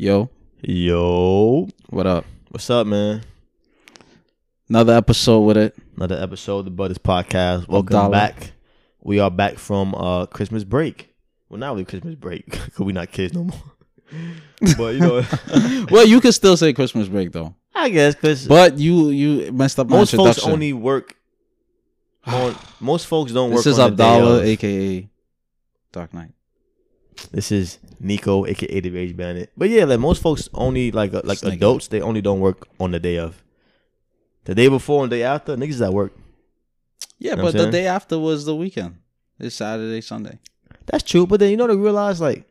Yo, Yo, what up? what's up, man? Another episode with it. Another episode of the Brothers Podcast. Welcome Dollar. back. We are back from uh Christmas break. Well, not really Christmas break because we not kids no more. but you know, well, you can still say Christmas break though, I guess because but you you messed up my most folks only work. On, most folks don't this work. is the day Abdallah, aka Dark Knight. This is Nico, aka the Rage Bandit. But yeah, like most folks only like uh, like Snake. adults, they only don't work on the day of. The day before and the day after, niggas at work. Yeah, Know but the day after was the weekend. It's Saturday, Sunday. That's true, but then you know to realize like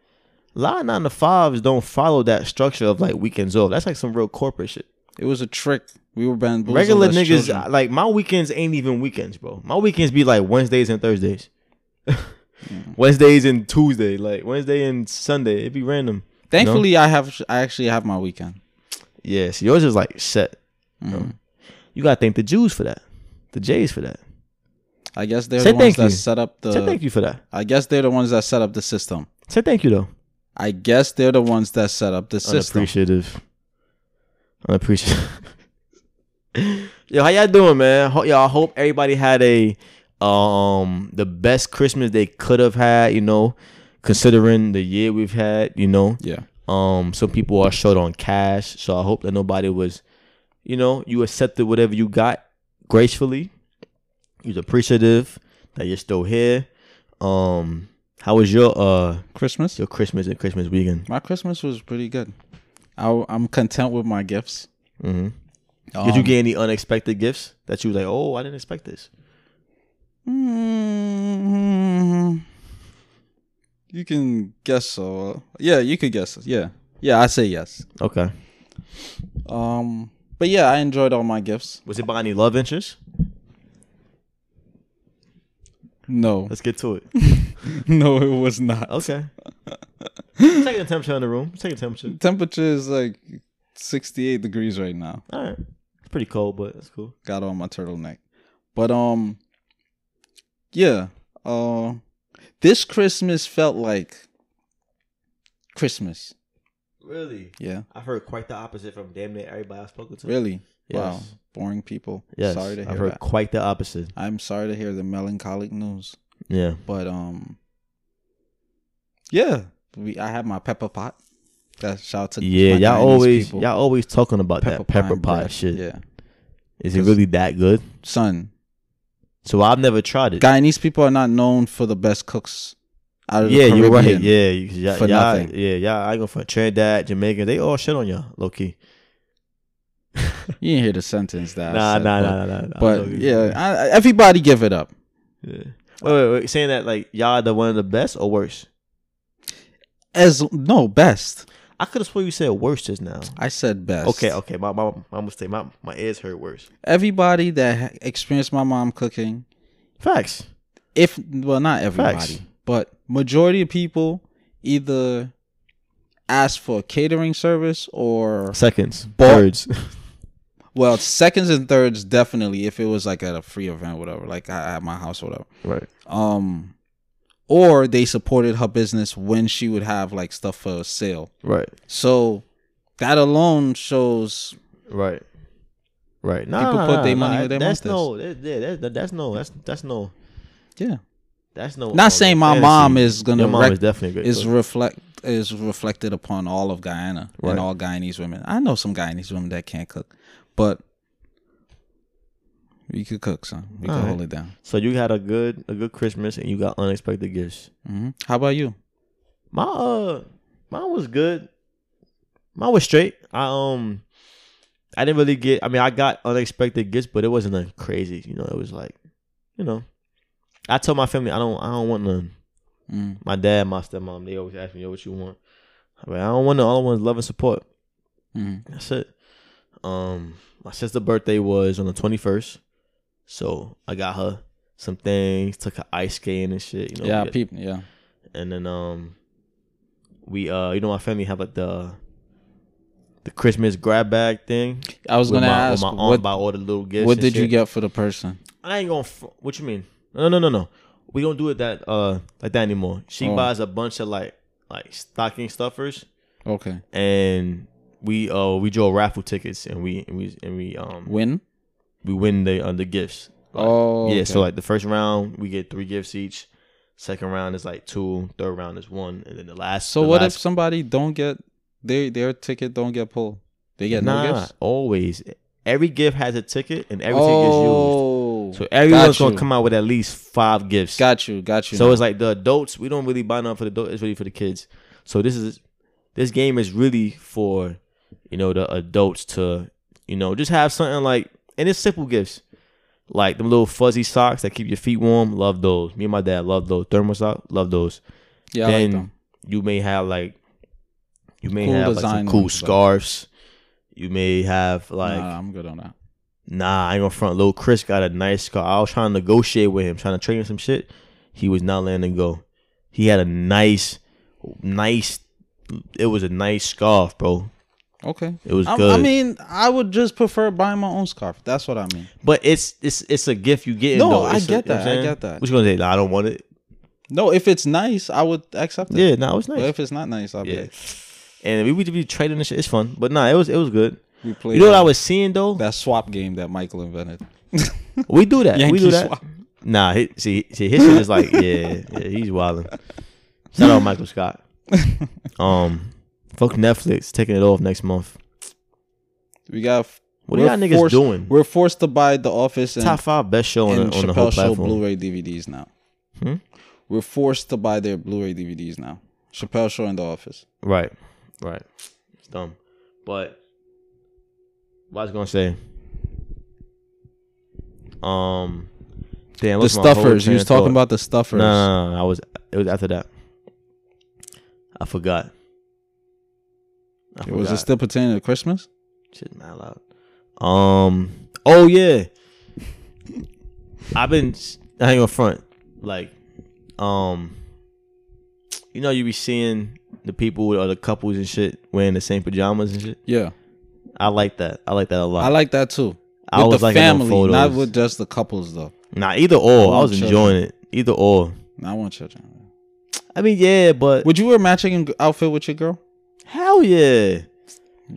a lot of nine to fives don't follow that structure of like weekends off. That's like some real corporate shit. It was a trick. We were bamboozled. Regular niggas children. like my weekends ain't even weekends, bro. My weekends be like Wednesdays and Thursdays. Wednesdays and Tuesday, like Wednesday and Sunday. It'd be random. Thankfully, I have. I actually have my weekend. Yes, yours is like set. Mhm. You gotta thank the Jews for that. The Jays for that. I guess they're Say the ones that you. set up the. Say thank you for that. I guess they're the ones that set up the system. Say thank you though. I guess they're the ones that set up the system. Unappreciative. Unappreciative. Yo, how y'all doing, man? Ho- y'all hope everybody had a um the best Christmas they could have had, you know, considering the year we've had, you know. Yeah. Um some people are short on cash, so I hope that nobody was, you know, you accepted whatever you got gracefully. You was appreciative that you're still here. Um how was your uh Christmas. your Christmas and Christmas weekend? My Christmas was pretty good. I, I'm content with my gifts. Mm-hmm. Did you Um, get any unexpected gifts that you was like, oh, I didn't expect this? Mm, you can guess so. Yeah, you could guess. Yeah, yeah. I say yes. Okay. Um, but yeah, I enjoyed all my gifts. Was it by any love interest? No, Let's get to it. no, it was not. Okay. Take the temperature in the room. Take the temperature. Temperature is like 68 degrees right now. All right. It's pretty cold, but that's cool. Got on my turtleneck, but um, yeah. Uh, this Christmas felt like Christmas. Really? Yeah, I've heard quite the opposite from damn near everybody I've spoken to. really. Yes. Wow, boring people. Yes. Sorry to hear I've heard that. quite the opposite. I'm sorry to hear the melancholic news, Yeah. but um, yeah, we I have my pepper pot. That shout out to Yeah, y'all always people. y'all always talking about that pepper pot bread. shit. Yeah, Is it really that good? son, So I've never tried it. Guyanese people are not known for the best cooks. Out of the Yeah, you're right. Yeah, you- y'all, For y'all, nothing. yeah, y'all. I go for Trinidad, Jamaica. They all shit on y'all, low key. You didn't hear the sentence that. I Nah, said, nah, but, nah, nah, nah. But yeah, I, I- everybody give it up. yeah. Wait, wait, wait. Saying that like y'all the one of the best or worse? As no best. I could have sworn you said worse just now. I said best. Okay, okay. My my my mistake. My my ears hurt worse. Everybody that ha- experienced my mom cooking, Facts. if well, not everybody, Facts. but majority of people either ask for a catering service or Seconds. Ball- Thirds. well, seconds and thirds definitely if it was like at a free event, whatever, like I- at my house, or whatever. right. Um, or they supported her business when she would have like stuff for sale. Right. So that alone shows Right. Right. Nah, People nah, put nah, their nah, money where their That's no. That, yeah, that, that's no. That's that's no. yeah. That's no. Not saying my fantasy. mom is gonna Your mom rec- is definitely good. is reflect is reflected upon all of Guyana Right. and all Guyanese women. I know some Guyanese women that can't cook, but we could cook, son. We could All hold it down. So you had a good a good Christmas and you got unexpected gifts. hmm How about you? My uh mine was good. Mine was straight. I um I didn't really get I mean I got unexpected gifts, but it wasn't like crazy. You know, it was like, you know. I told my family I don't I don't want none. Mm. My dad, my stepmom, they always ask me, yo, what you want? I'm like, I don't want no all I want is love and support. Mm. That's it. Um my sister's birthday was on the twenty first. So I got her some things, took her ice skating and shit. You know, yeah, people. Yeah. and then um we uh you know my family have like the the Christmas grab bag thing. I was gonna my, ask my aunt what buy all the little gifts. what did you get for the person? I ain't gonna. What you mean? No, no, no, no. We don't do it that uh like that anymore. She Oh. buys a bunch of like like stocking stuffers, Okay. and we uh we draw raffle tickets and we and we and we um Win. We win the uh, the gifts. Like, Oh. yeah. okay. So like the first round we get three gifts each. Second round is like two. Third round is one, and then the last. So the what if somebody don't get their their ticket don't get pulled? They get nah, no gifts. always every gift has a ticket and every ticket is oh, used. So everyone's gonna come out with at least five gifts. Got you, got you. So now. it's like the adults, we don't really buy none for the adults, it's really for the kids. So this is this game is really for, you know, the adults to, you know, just have something like and it's simple gifts. Like them little fuzzy socks that keep your feet warm, love those. Me and my dad love those. Thermal socks, love those. yeah, I like then them. you may have like you may Cool have like some cool ones, but- scarves. You may have like nah, I'm good on that. Nah, I ain't gonna front. Little Chris got a nice car. I was trying to negotiate with him, trying to trade him some shit. He was not letting it go. He had a nice, nice. It was a nice scarf, bro. Okay. It was I, good. I mean, I would just prefer buying my own scarf. That's what I mean. but it's it's it's a gift you get. No, though. I It's a- get you know that. I get that. What you gonna say? Nah, I don't want it. No, if it's nice, I would accept it. Yeah, no, nah, it was But if it's not nice, I'll be Yeah, like, and we would be trading and shit. It's fun, but nah, it was it was good. we play. You know what I was seeing though? that swap game that Michael invented. we do that. we do that. swap. Nah, he, see, see, his shit is like, yeah, yeah, he's wilding. Shout out Michael Scott. Um, fuck Netflix, taking it off next month. We got. What are y'all niggas forced- doing? We're forced to buy The Office and, Top five best show on, and the, on the whole Chappelle Show platform. Blu-ray DVDs now. Hmm? We're forced to buy their Blu-ray DVDs now. Chappelle Show and The Office. Right, right. It's dumb, but what I was gonna say. Um, damn, The lost my whole Stuffers. You was talking thought. about the Stuffers. No, no, no, no, I was. It was after that. I forgot. I Was it still pertaining to Christmas? Shit, mad loud. Um. Oh yeah. I've been. I ain't front. Like, um. You know, you be seeing the people or the couples and shit wearing the same pajamas and shit. Yeah, I like that. I like that a lot. I like that too. I with was the them family, not with just the couples though. Nah, either or. I, want was children. enjoying it. Either or. I want children. I mean, yeah, but Would you wear matching outfit with your girl? Hell yeah.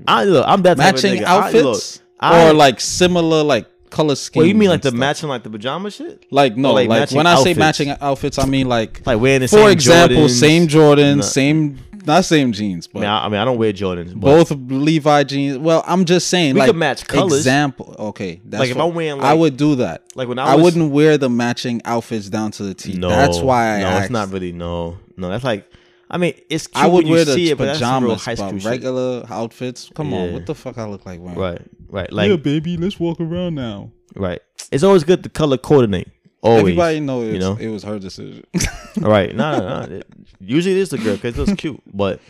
I look. I'm that Matching nigga. I- look, outfits, I- or like similar like color scheme? Well, you mean like the matching like the pajama shit? Like no, Or, like, like, when I say matching outfits, I mean like Like wearing the for same example, Jordans. same Jordans, No. same not same jeans, I but mean, I, I mean, I don't wear Jordans. Both Levi jeans. Well, I'm just saying We like could match colors. Example, okay. That's Like, if I'm wearing, I would do that. like when I, I, wouldn't wear the matching outfits down to the T. No, that's why I no, asked. it's not really. No, no, that's like. I mean, it's. Cute I would when you wear see the it, but that's some real pajamas, high school but shit. regular outfits. Come on, Yeah. what the fuck I look like wearing? Right, right, like baby, let's walk around now. right. It's always good to color coordinate. Always. Everybody know, it's, you know? it was her decision. Right. No, no, no. It- Usually it is the girl because it looks cute, but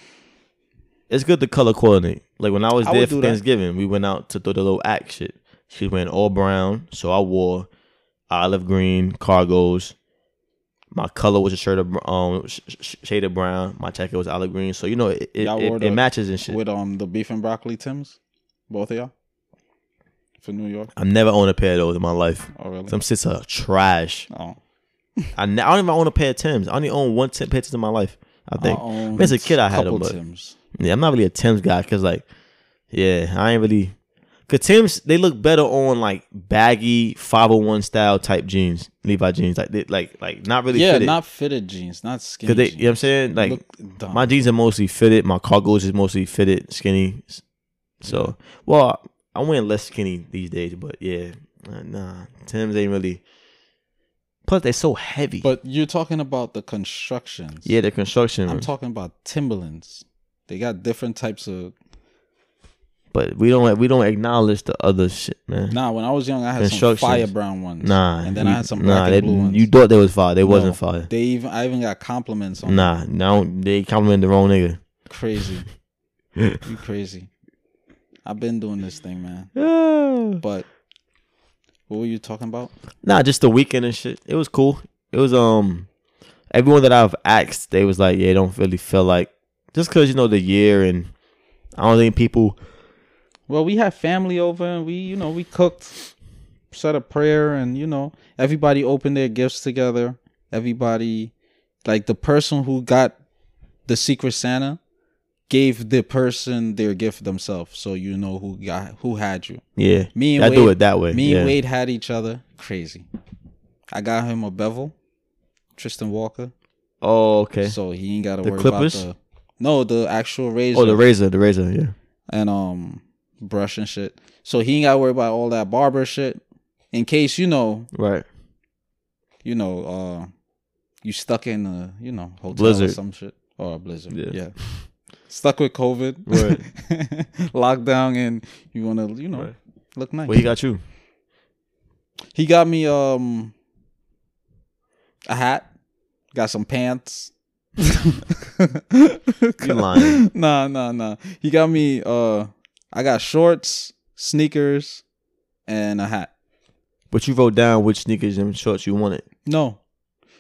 it's good to color coordinate. Like when I was I there would for do that. Thanksgiving, we went out to do the little act shit. She was wearing all brown, so I wore olive green cargos. My color was a shirt of um sh- sh- shade of brown. My jacket was olive green, so you know it it, it, wore it the- matches and shit. with um the beef and broccoli Tims, both of y'all for New York. I've never owned a pair of those in my life. Oh really? Them shits are trash. oh, I, ne- I don't even own a pair of Tims. I only own one Tim pair of Tims in my life. I think. own As a kid, I had them, but Tims. Yeah, I'm not really a Tim's guy because, like, yeah, I ain't really. Cause Tim's they look better on like baggy 501 style type jeans, Levi jeans, like they, like like not really Yeah, fitted. not fitted jeans, not skinny. Cause they, jeans. you know what I'm saying? Like my jeans are mostly fitted, my cargos is mostly fitted, skinny. So, well, I'm wearing less skinny these days, but yeah, nah, Tim's ain't really. Plus, they're so heavy. But you're talking about the constructions. yeah, the construction. I'm talking about Timberlands. They got different types of. But we don't we don't acknowledge the other shit, man. Nah, when I was young, I had some fire brown ones. Nah, and then I had some nah, black they, and blue ones. You thought they was fire. They wasn't fire. They even I even got compliments on. Nah, no, they compliment the wrong nigga. Crazy. you crazy. I've been doing this thing, man. But what were you talking about? nah, just the weekend and shit. It was cool. It was um, everyone that I've asked, they was like, yeah, don't really feel like just because you know the year and I don't think people. Well, we had family over and we, you know, we cooked, said a prayer, and you know, everybody opened their gifts together. Everybody, like the person who got the Secret Santa, gave the person their gift themselves, so you know who got who had you. Yeah. Me and I Wade, do it that way. Me yeah. and Wade had each other. Crazy. I got him a bevel, Tristan Walker. Oh, okay. So he ain't got to worry clippers? about the no the actual razor oh, the razor, the razor. Yeah. and um brush and shit. So he ain't got to worry about all that barber shit. In case you know, Right. you know, uh, you stuck in a you know hotel or Blizzard. some shit or a blizzard. Yeah. Yeah. Stuck with COVID, Right. lockdown, and you want to you know Right. look nice. What he got you? He got me um a hat, got some pants. You lying. Nah, nah, nah. He got me uh I got shorts, sneakers, and a hat. But you wrote down which sneakers and shorts you wanted. No.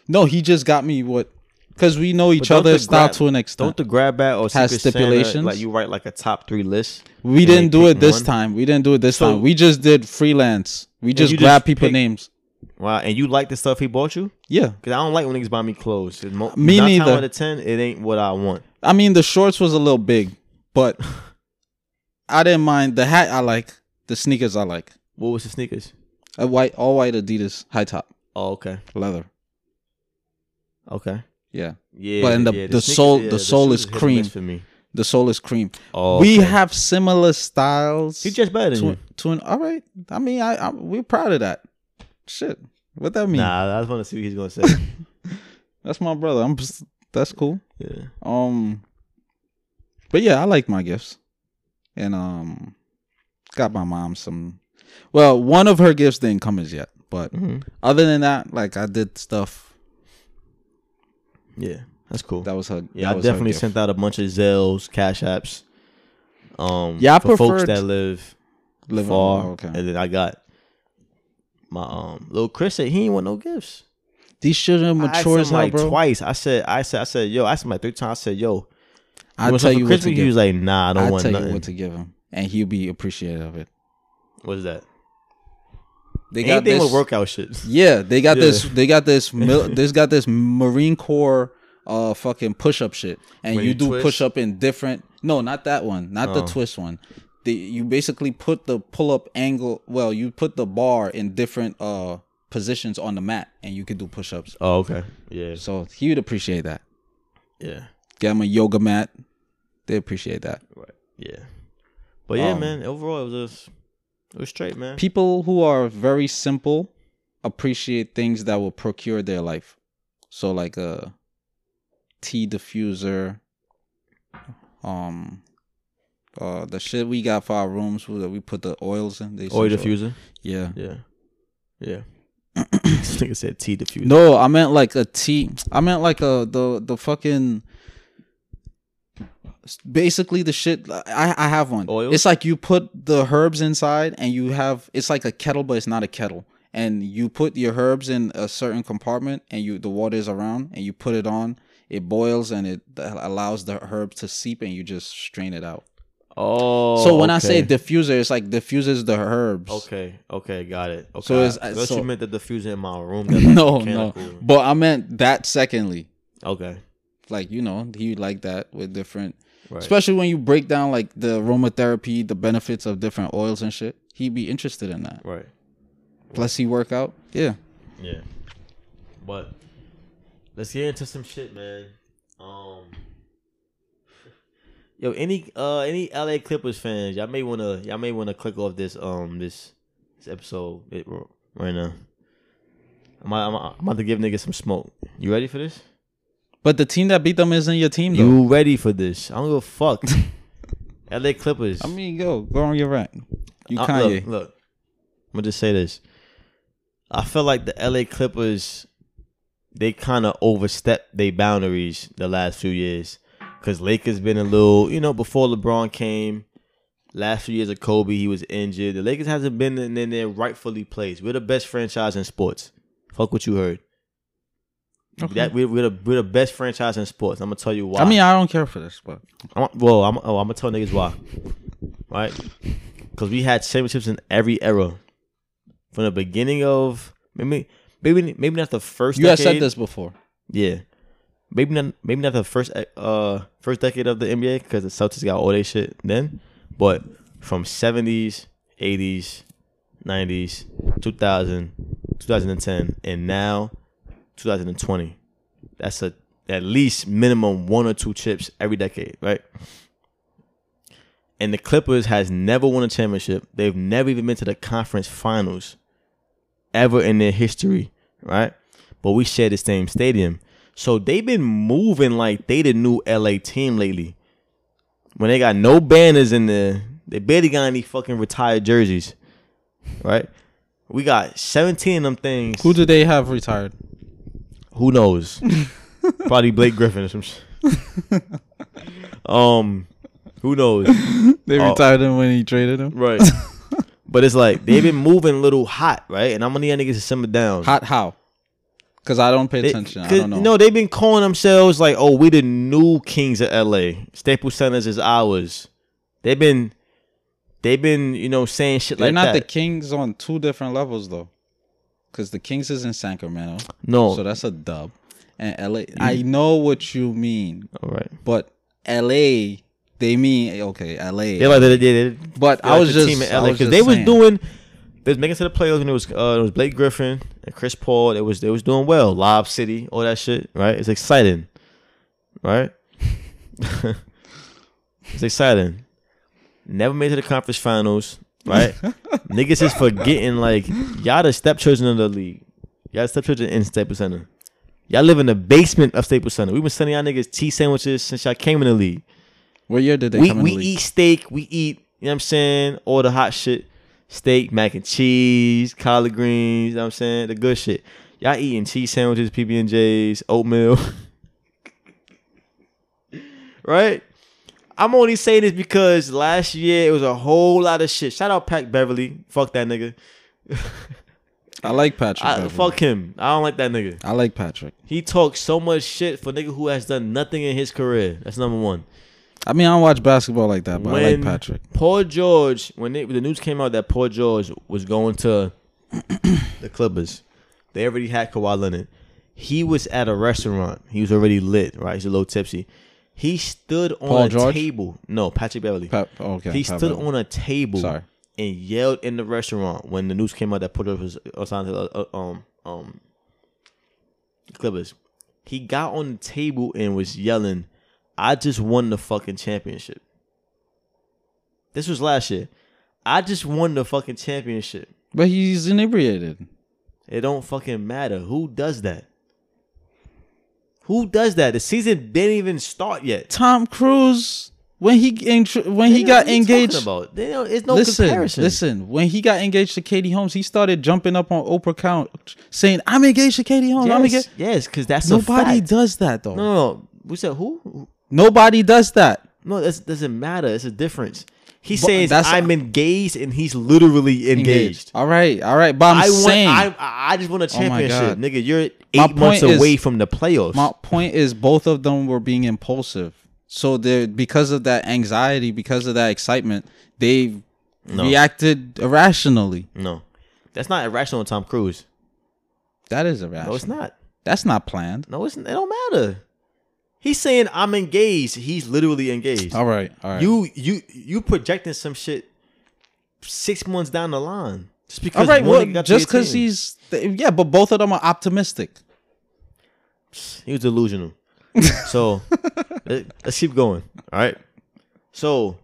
No, he just got me what cuz we know each other the style grab- to an extent. Don't the grab bag or Has Secret Santa, stipulations? like you write like a top three list. we didn't do it this one? time. We didn't do it this So- time. We just did freelance. We just just people pick- names. Wow, and you like the stuff he bought you? Yeah. Cause I don't like when niggas buy me clothes. Mo- Me neither. Out of ten, it ain't what I want. I mean, the shorts was a little big, but I didn't mind the hat. I like the sneakers. I like What was the sneakers? a white, all white Adidas high top Oh, okay, leather. okay, Yeah, yeah. But in the- yeah, the sneakers- sole- the sole shoes is hit or cream. miss for me. the sole is cream. Oh, We okay. have similar styles. He just better than you. to an all right. I mean, I, I we're proud of that. Shit, what that mean? Nah, I just want to see what he's gonna say. That's my brother. I'm. just- That's cool. yeah. Um, but yeah, I like my gifts, and um, got my mom some. Well, one of her gifts didn't come as yet, but Mhm. other than that, like I did stuff. Yeah, that's cool. That was her. yeah, I definitely sent out a bunch of Zelles, Cash Apps. Um, Yeah, I for folks that live Living- far, okay. and then I got my um little Chris said he ain't want no gifts. These children mature as hell, like bro. twice. I said, I said, I said, yo, I asked him like three times. I said, yo, I tell you for what to Christmas? He give. was like, nah, I don't I want tell nothing. you what to give him, and he'll be appreciative of it. What's that? They got Anything this. with workout shit. Yeah, they got Yeah. this. They got this. Mil, this got this Marine Corps uh fucking push up shit, and you you do twist? push up in different. No, not that one. Not the Oh. twist one. The, you basically put the pull up angle. Well, you put the bar in different uh positions on the mat, and you can do push ups. Oh, okay. Yeah, So he would appreciate that. yeah, Get him a yoga mat. They appreciate that. right. Yeah, but yeah, Um, man. Overall, it was just it was straight, man. People who are very simple appreciate things that will procure their life. So like a tea diffuser, um, uh, the shit we got for our rooms that we put the oils in. The Oil diffuser. Yeah. Yeah, yeah. this nigga said tea diffuser. No, I meant like a tea. I meant like a the the fucking. Basically, the shit I I have one. Oil? It's like you put the herbs inside, and you have it's like a kettle, but it's not a kettle. And you put your herbs in a certain compartment, and you the water is around, and you put it on. It boils, and it allows the herb to seep, and you just strain it out. Oh, so when I say diffuser, it's like diffuses the herbs. Okay, okay, got it. Okay. So it's- I so- you meant the diffuser in my room. That's no, no. But I meant that secondly. Okay, like you know he like that with different right. especially when you break down like the aromatherapy the benefits of different oils and shit he'd be interested in that right. plus he work out yeah Yeah. But let's get into some shit, man. Um Yo, any uh any LA Clippers fans, y'all may wanna y'all may wanna click off this um this this episode right now. I'm, I'm, I'm about to give niggas some smoke. You ready for this? But the team that beat them isn't your team though You ready for this? I don't give a fuck. LA Clippers. i mean go go on your rant you Uh, kanye Look, look, I'm gonna just say this. I feel like the LA Clippers, they kind of overstepped their boundaries the last few years. Cause Lakers been a little, you know, before LeBron came, last few years of Kobe, he was injured. The Lakers hasn't been in, in their rightfully placed. We're the best franchise in sports. Fuck what you heard. Okay. That we're, we're the we're the best franchise in sports. I'm gonna tell you why. i mean i don't care for this but I'm, well, I'm, oh, I'm gonna tell niggas why, right? Because we had championships in every era, from the beginning of maybe maybe maybe not the first. you have said this before yeah. maybe not maybe not the first uh first decade of the NBA because the Celtics got all their shit then, but from seventies, eighties, nineties, 2000, 2010, and now 2020. That's a at least minimum one or two chips every decade, right? And the Clippers has never won a championship. They've never even been to the conference finals ever in their history, right? But we share the same stadium. So they've been moving like they the new LA team lately. When they got no banners in there, they barely got any fucking retired jerseys. Right? We got 17 of them things. Who do they have retired? Who knows? Probably Blake Griffin or some shit. um, who knows? They Oh. retired him when he traded him. Right. but it's like they've been moving a little hot, right? And I'm gonna need niggas to simmer down. Hot how? Because I don't pay They- attention. I 'cause, don't know. Know, they've been calling themselves like, "Oh, we the new kings of LA. Staples Centers is ours." They've been, they've been, you know, saying shit like that. They're like not that. the Kings on two different levels though. Because the Kings is in Sacramento, no, so that's a dub. And LA, I know what you mean, all right. but LA, they mean okay, LA. They're like, they, they, they, but I was just team I LA was because they was doing. They was making it to the playoffs and it was uh, it was Blake Griffin and Chris Paul. It was they was doing well. Lob City, all that shit. Right? It's exciting. Right? it's exciting. Never made it to the conference finals. Right? Niggas is forgetting like y'all the stepchildren of the league. Y'all the stepchildren in Staples Center. Y'all live in the basement of Staples Center. We've been sending y'all niggas tea sandwiches since y'all came in the league What year did they we come in we eat steak, we eat, you know what I'm saying, all the hot shit. Steak, mac and cheese, collard greens, you know what I'm saying? The good shit. Y'all eating cheese sandwiches, PB and J's, oatmeal. right? I'm only saying this because last year it was a whole lot of shit. Shout out Pat Beverley. Fuck that nigga. I like Patrick. I, fuck him. I don't like that nigga. I like Patrick. He talks so much shit for nigga who has done nothing in his career. That's number one. I mean, I don't watch basketball like that, but I like Patrick. Paul George, when they, the news came out that Paul George was going to the Clippers, they already had Kawhi Leonard. He was at a restaurant. He was already lit, right? He's a little tipsy. He stood on Paul a George? table. No, Patrick Beverley. Pat, oh, okay. he Pat stood Beverley. on a table Sorry. and yelled in the restaurant when the news came out that George was assigned to the uh, um um Clippers. He got on the table and was yelling, "I just won the fucking championship." This was last year. I just won the fucking championship. But he's inebriated. It don't fucking matter. Who does that? Who does that? The season didn't even start yet. Tom Cruise when he when he Nigga, got engaged. About? They It's no listen, comparison. listen. When he got engaged to Katie Holmes, he started jumping up on Oprah couch saying, "I'm engaged to Katie Holmes. I'm Yes, engaged." yes, because that's Nobody does that though. No, no, no. We said who? Nobody does that. No, that doesn't matter. It's a difference. He But says that's- I'm engaged, and he's literally engaged. All right, all right. But I'm I want. saying, I, I just won a Oh championship, God. nigga. You're eight My months is- away from the playoffs. my point is, both of them were being impulsive. So they because of that anxiety, because of that excitement, they No. reacted irrationally. no, that's not irrational. Tom Cruise. That is irrational. No, it's not. That's not planned. No, it's it don't matter. He's saying I'm engaged. He's literally engaged. All right, all right. You you you projecting some shit six months down the line just because all right? Well, to just because he's yeah, but both of them are optimistic. He was delusional. so let, us keep going. All right. So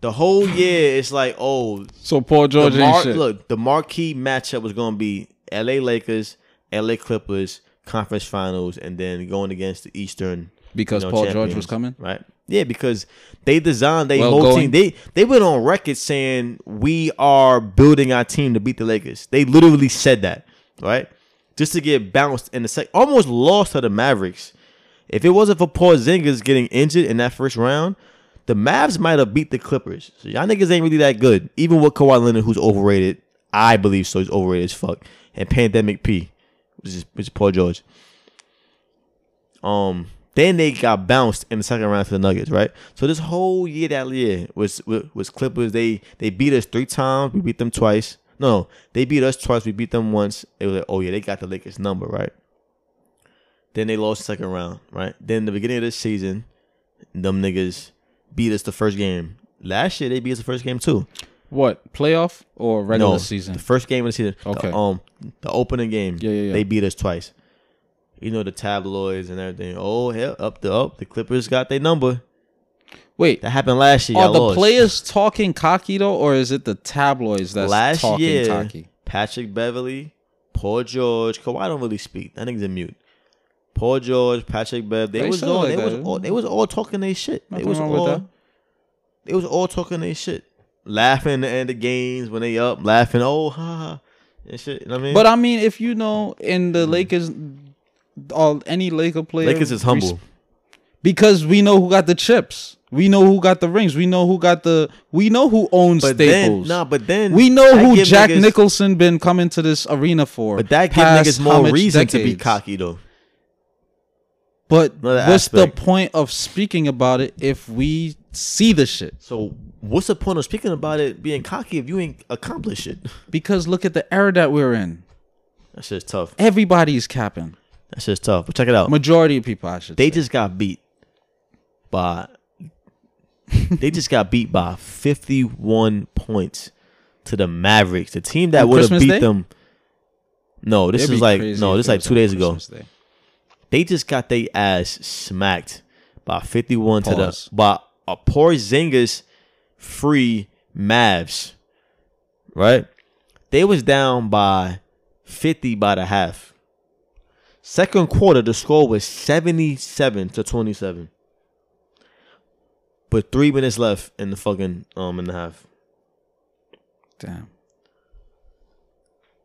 the whole year it's like, oh, So Paul George the mar- shit. look, the marquee matchup was gonna be L.A. Lakers, L.A. Clippers, conference finals, and then going against the Eastern because Paul George was coming. right? Yeah, because they designed their Well, whole going- team. They they went on record saying we are building our team to beat the Lakers. They literally said that, right? Just to get bounced in the sec, almost lost to the Mavericks. If it wasn't for Porzingis getting injured in that first round, the Mavs might have beat the Clippers. So y'all niggas ain't really that good. Even with Kawhi Leonard, who's overrated, I believe so. He's overrated as fuck. And Pandemic P, which is which is Paul George. Um, then they got bounced in the second round to the Nuggets, right? So this whole year that year was was, was Clippers. They they beat us three times. We beat them twice. No, they beat us twice. We beat them once. It was like, oh yeah, they got the Lakers number, right? Then they lost second round, right? Then the beginning of this season, them niggas beat us the first game. Last year they beat us the first game too. What playoff or regular no, season? The first game of the season. Okay. The, um, the opening game. Yeah, yeah, yeah. They beat us twice. You know the tabloids and everything. Oh hell, up the up. The Clippers got their number. Wait, That happened last year. are y'all the lost. players talking cocky though, or is it the tabloids that's last talking year? cocky? Patrick Beverley, Paul George. Kawhi don't really speak. That nigga's a mute. Paul George, Patrick Bev. They, They was all. like they was all. They was all talking their shit. Nothing they was all. that. They was all talking their shit, laughing at the games when they up, laughing. Oh, ha, ha, and shit. You know what I mean, But I mean, if you know, in the mm. Lakers, all any Laker player, Lakers is humble. because we know who got the chips. We know who got the rings. We know who got the. We know who owns But then, Staples. nah, but then we know who Jack niggas- Nicholson been coming to this arena for. But that gives niggas more reason to be cocky though. But Another what's aspect. the point of speaking about it if we see the shit? So what's the point of speaking about it being cocky if you ain't accomplished it? Because look at the era that we're in. That shit's tough. Everybody's capping. That shit's tough. But check it out. Majority of people, I should. They say. just got beat by they just got beat by 51 points to the Mavericks, the team that would have beat Day? them. No, this It'd is like no, this is like two days ago. Day. They just got their ass smacked by 51 to Pause. the by a Porzingis free Mavs. Right? They was down by 50 by the half. Second quarter, the score was 77 to 27. But three minutes left in the fucking um in the half. Damn.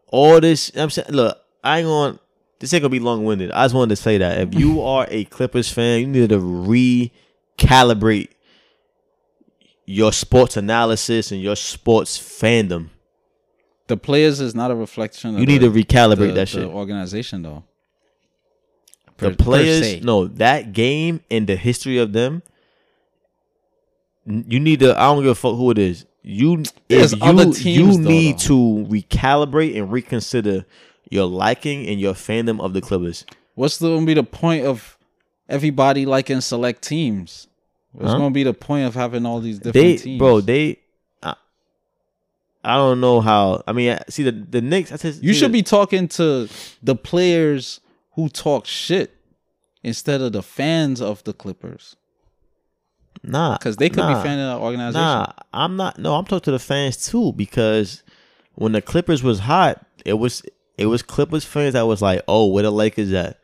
all this I'm saying look, I ain't going to, this ain't gonna be long winded. I just wanted to say that if you are a Clippers fan, you need to recalibrate your sports analysis and your sports fandom. The players is not a reflection. Of You need the, to recalibrate the, that shit. organization though. The Per- per players, no, that game and the history of them. You need to. I don't give a fuck who it is. You, There's if other you, teams, you though, need though. to recalibrate and reconsider your liking and your fandom of the Clippers. What's the, gonna be the point of everybody liking select teams? What's Huh? gonna be the point of having all these different they teams? bro they I, I don't know how i mean see the the Knicks I said, you should the- be talking to the players who talk shit instead of the fans of the Clippers. Nah because they could nah, be of the organization. nah i'm not no i'm talking to the fans too because when the clippers was hot it was it was clippers fans that was like oh where the lakers at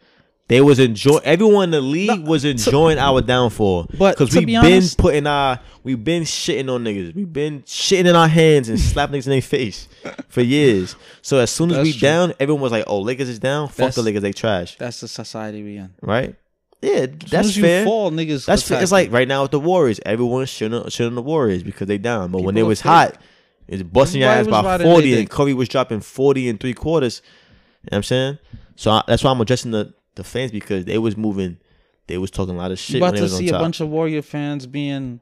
they was enjoy everyone in the league was enjoying our downfall But because we've be been honest- putting our we've been shitting on niggas we've been shitting in our hands and slapping niggas in their face for years so as soon as we true. down everyone was like oh lakers is down fuck That's- the lakers they trash That's the society we in. right? Yeah, As soon that's as you fair. fall, niggas. That's fair. It's like right now with the Warriors, everyone's shitting shitting the Warriors because they down. But when People it was fake. hot, it's busting your ass by forty, and dick. Curry was dropping forty in three quarters. You know what I'm saying? So I, that's why I'm addressing the, the fans because they was moving, they was talking a lot of You shit. about when they to see a bunch of Warrior fans being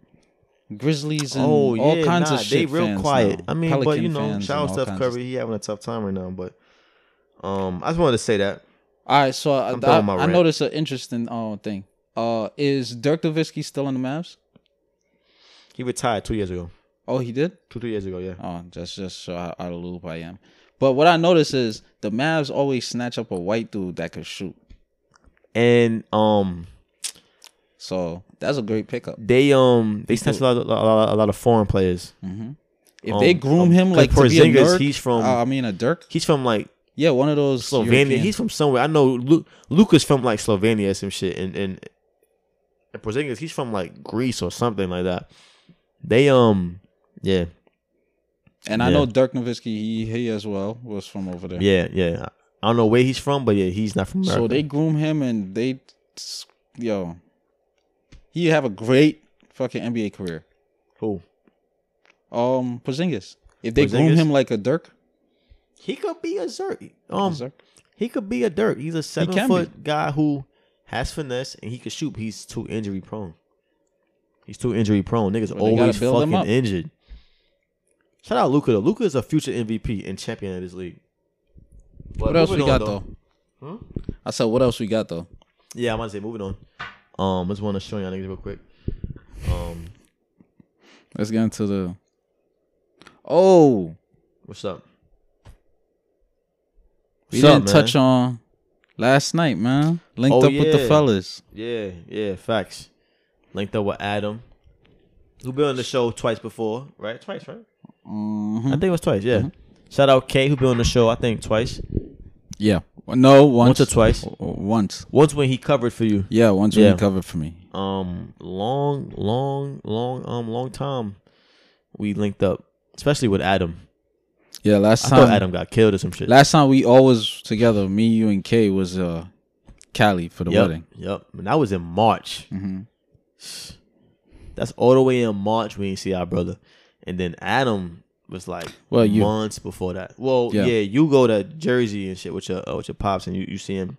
Grizzlies and Oh all kinds nah, of shit. they real quiet. now. I mean, but you know, shout out Steph Curry. He having a tough time right now, but um, I just wanted to say that. All right, so I, I'm throwing I, I noticed an interesting uh, thing. Uh, is Dirk Nowitzki still in the Mavs? He retired two years ago, Oh, he did. two three years ago. Yeah, Oh, just just show how out of loop I am. But what I notice is the Mavs always snatch up a white dude that could shoot. And um, So that's a great pickup. they um they snatched a lot, a lot, a lot of foreign players. If Um, they groom um, him like to be a Porzingis, Dirk, he's from- uh, I mean a Dirk. He's from like Yeah, one of those Slovenia. European- He's from somewhere. I know Lu- Luka's from like Slovenia or some shit, and and, and Porzingis he's from like Greece or something like that. They um yeah and I yeah. know Dirk Nowitzki. He he as well was from over there. yeah yeah. I don't know where he's from, but yeah, he's not from America. So they groom him and they, yo, he have a great fucking NBA career. who Um, Porzingis. If they groom him like a Dirk, he could be a Zerk. Um, Dirk. he could be a Dirk. He's a seven can foot guy who has finesse and he can shoot. He's too injury prone. He's too injury prone. Niggas always fucking injured. Shout out Luka though. Luka is a future MVP and champion of this league. But what else we got on, though? I said, what else we got though? Yeah, I'm gonna say moving on. Um, I just want to show y'all niggas real quick. Um, Let's get into the. Oh, what's up? we What's didn't man? touch on last night, man. Linked Oh, up with the fellas. Yeah, yeah, facts. Linked up with Adam, who been on the show twice before, right? Twice, right? Mhm. I think it was twice. Yeah. Shout out K, who been on the show. I think twice, Yeah. No, once, once or twice. O- o- Once. Once when he covered for you. Yeah, once when he covered for me. Um, long, long, long, um, long time. We linked up, especially with Adam. Yeah, last I time. thought Adam got killed or some shit. Last time we all was together, me, you, and Kay was uh, Cali for the yep, wedding. Yep. And that was in March. hmm That's all the way in March we didn't see our brother. And then Adam was like Well, you- months before that. Well, Yeah. yeah. you go to Jersey and shit with your uh, with your pops and you, you see him.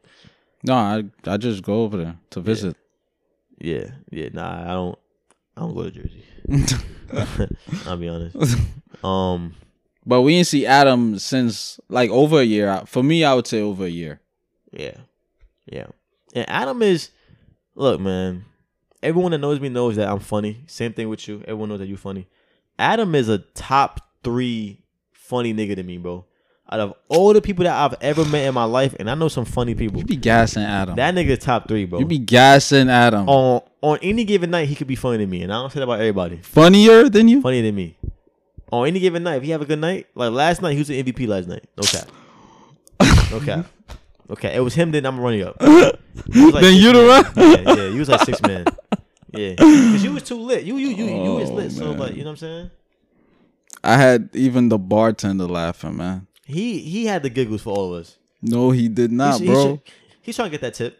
No, I I just go over there to visit. Yeah, yeah, nah, I don't I don't go to Jersey. I'll be honest. Um But we didn't see Adam since like over a year. For me, I would say over a year. Yeah. Yeah. And Adam is look, man. Everyone that knows me knows that I'm funny. Same thing with you. Everyone knows that you're funny. Adam is a top three funny nigga to me, bro. Out of all the people that I've ever met in my life, and I know some funny people, You be gassing Adam. that nigga top three, bro. you be gassing Adam. on on any given night, he could be funny than me, and I don't say that about everybody. Funnier than you? Funnier than me. On any given night, if he have a good night, like last night, he was the MVP last night. No cap. No cap. Okay, it was him. Then I'm running up. Like Then you the run? Yeah, yeah. You was like six man. Yeah, because you was too lit. You, you, you, you was Oh, lit. So man. like, you know what I'm saying? I had even the bartender laughing, man. He he had the giggles for all of us. No, he did not, he's, bro. He's, he's trying to get that tip.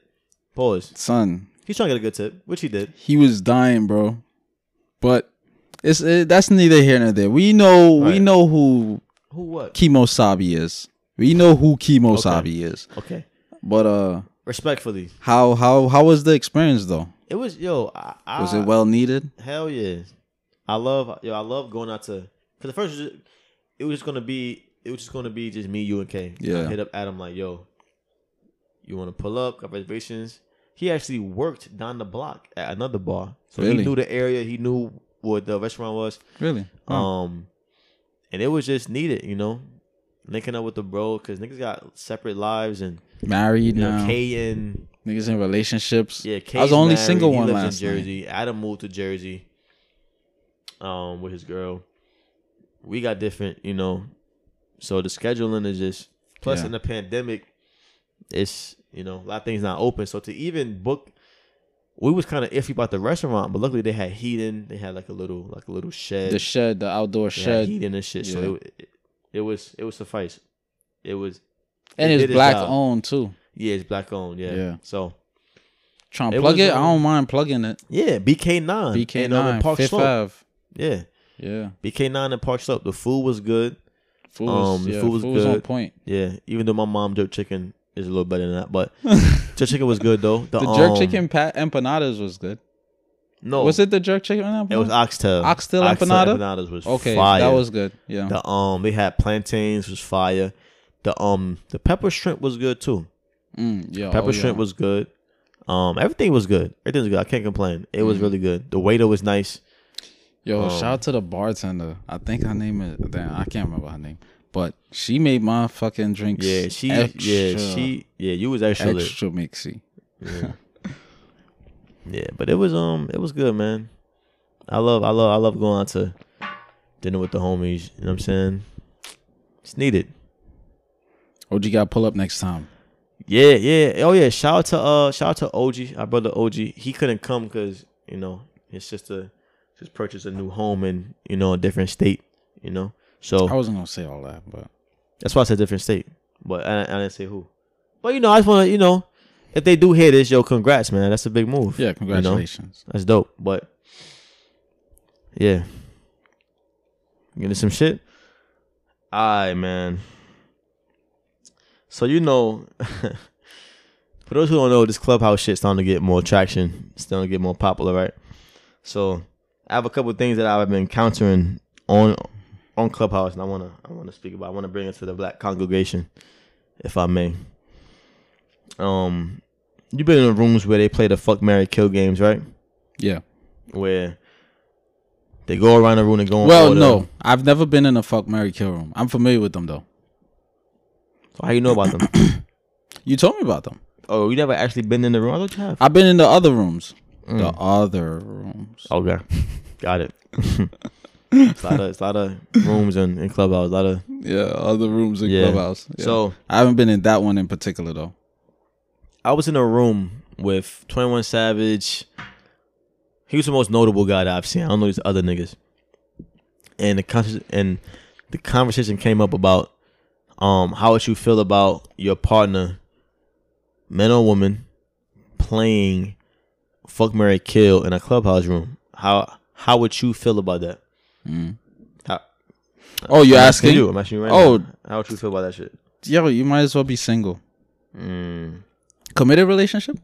Pause. Son, He's trying to get a good tip, which he did. he was dying, bro. But it's it, that's neither here nor there. We know we know who Who what? Kemosabe is. We know who Kimo Okay. Is. Okay. But uh, Respectfully, how how how was the experience though? it was yo. I, I, Was it well needed? Hell yeah. I love yo, I love going out to cause the first it was just gonna be it was just gonna be just me, you and Kay. Yeah. I hit up Adam like, yo, you wanna pull up, got reservations? He actually worked down the block at another bar. So Really? he knew the area, he knew what the restaurant was. Really? Oh. Um and it was just needed, you know. Linking up with the bro, cause niggas got separate lives and Married you know, now. Kay and Niggas in relationships. yeah, Kay's I was the only married. single he one lives last in night. Jersey. Adam moved to Jersey, um, with his girl. We got different, you know. So the scheduling is just plus Yeah. in the pandemic, it's you know a lot of things not open. So to even book, we was kind of iffy about the restaurant, but luckily they had heating. They had like a little like a little shed. The shed, the outdoor They shed, heating and shit. So it, it, it was it was suffice. It was and it it's black owned too. yeah, it's black owned. Yeah. Yeah. So Trying to plug it. I um, don't mind plugging it. yeah, BK nine. BK nine, Park Fifth Slope. Ave. Yeah. Yeah, BK nine and Park Slope. The food was good. food was, Um, yeah, food was food was on point. Yeah, even though my mom jerk chicken is a little better than that, but jerk chicken was good though. The, The jerk um, chicken pat empanadas was good. No, Was it the jerk chicken empanada? It was oxtail. Oxtail empanada? empanadas was okay. fire. That was good. Yeah. the um. They had plantains was fire. The um the pepper shrimp was good too. Mm, yeah. Pepper oh, shrimp yeah. was good. Um, everything was good. Everything was good. I can't complain. It was Mhm. really good. The waiter was nice. Yo, um, shout out to the bartender. I think her name is. Damn, I can't remember her name, but she made my fucking drinks. Yeah, she. extra, yeah, she. Yeah, you was extra lit. extra mixy. Yeah. yeah, but it was um it was good, man. I love I love I love going out to dinner with the homies, you know what I'm saying? It's needed. You got to pull up next time? Yeah, yeah. Oh yeah, shout out to uh shout out to OG, our brother OG. He couldn't come cuz, you know, his sister just purchased a new home in, you know, a different state, you know. So I wasn't gonna say all that, but That's why I said different state. But I, I didn't say who. But you know, I just want to, you know, if they do hear this, yo, congrats, man. That's a big move. yeah, you know? congratulations. That's dope. But yeah, getting some shit. Alright, man. So you know, for those who don't know, this clubhouse shit's starting to get more traction. It's starting to get more popular, right? So I have a couple of things that I've been encountering on on Clubhouse, and I wanna I wanna speak about. I wanna bring it to the black congregation, if I may. Um, You've been in rooms where they play the fuck Mary Kill games, right? Yeah. Where they go around the room and go. Well, order. no, I've never been in a fuck Mary kill room. I'm familiar with them though. So how you know about them? You told me about them. oh, you never actually been in the room? I thought you have. I've been in the other rooms. The Mm. other rooms. Okay, got it. it's, a lot of, it's a lot of rooms in, in clubhouse. A lot of Yeah, other rooms in Yeah. clubhouse. Yeah. so. I haven't been in that one in particular though. I was in a room with Twenty One Savage. He was the most notable guy that I've seen. I don't know these other niggas. And the con- and the conversation came up about um how would you feel about your partner, man or woman, playing fuck Mary Kill in a clubhouse room. How how would you feel about that? Mm. How, Oh, you're I'm asking? you. I'm asking you right Oh. now. How would you feel about that shit? Yo, you might as well be single. Mm. Committed relationship?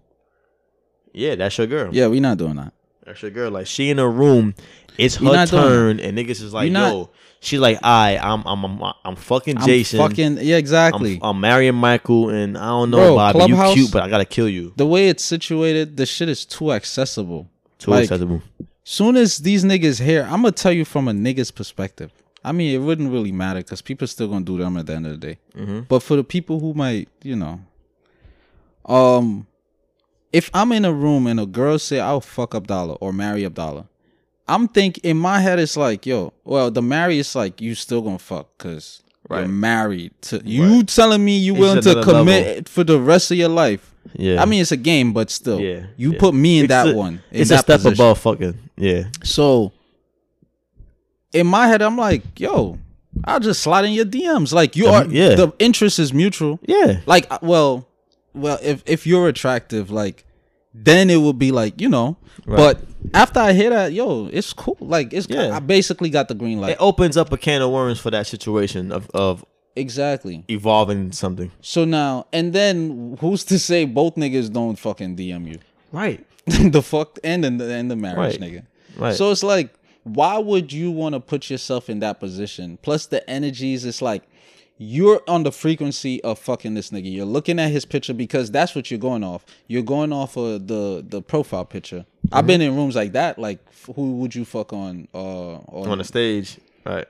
Yeah, that's your girl. Yeah, we not doing that. That's your girl. Like she in a room, it's her turn, and niggas is like, not- yo. She like, I, I'm, I'm, I'm, I'm fucking I'm Jason. fucking yeah, exactly. I'm, I'm marrying Michael, and I don't know, Bro, Bobby. Clubhouse- You cute, but I gotta kill you. the way it's situated, the shit is too accessible. Too like- accessible. Soon as these niggas here, I'm gonna tell you from a nigga's perspective. I mean, it wouldn't really matter because people still gonna do them at the end of the day. Mm-hmm. But for the people who might, you know, um, if I'm in a room and a girl say I'll fuck Abdallah or marry Abdallah, I'm think in my head it's like, yo, well, the marry is like you still gonna fuck because you're married to you telling me you willing to commit for the rest of your life. Yeah. I mean, it's a game, but still, yeah. you yeah. put me in It's that a- one. In It's that a step position. above fucking. Yeah. So in my head, I'm like, yo, I'll just slide in your DMs. Like you are, yeah. The interest is mutual. Yeah. Like, uh, well, well, if if you're attractive, like, then it would be like, you know. Right. But after I hear that, yo, it's cool. Like, it's Yeah. I basically got the green light. It opens up a can of worms for that situation of of exactly. evolving something. So now, and then who's to say both niggas don't fucking DM you? Right. the fuck and the and the marriage, Right. nigga. Right. So it's like, why would you want to put yourself in that position? Plus the energies, it's like you're on the frequency of fucking this nigga. You're looking at his picture because that's what you're going off. You're going off of the the profile picture. I've been in rooms like that. Like, who would you fuck on? Uh, on, on the stage. Right.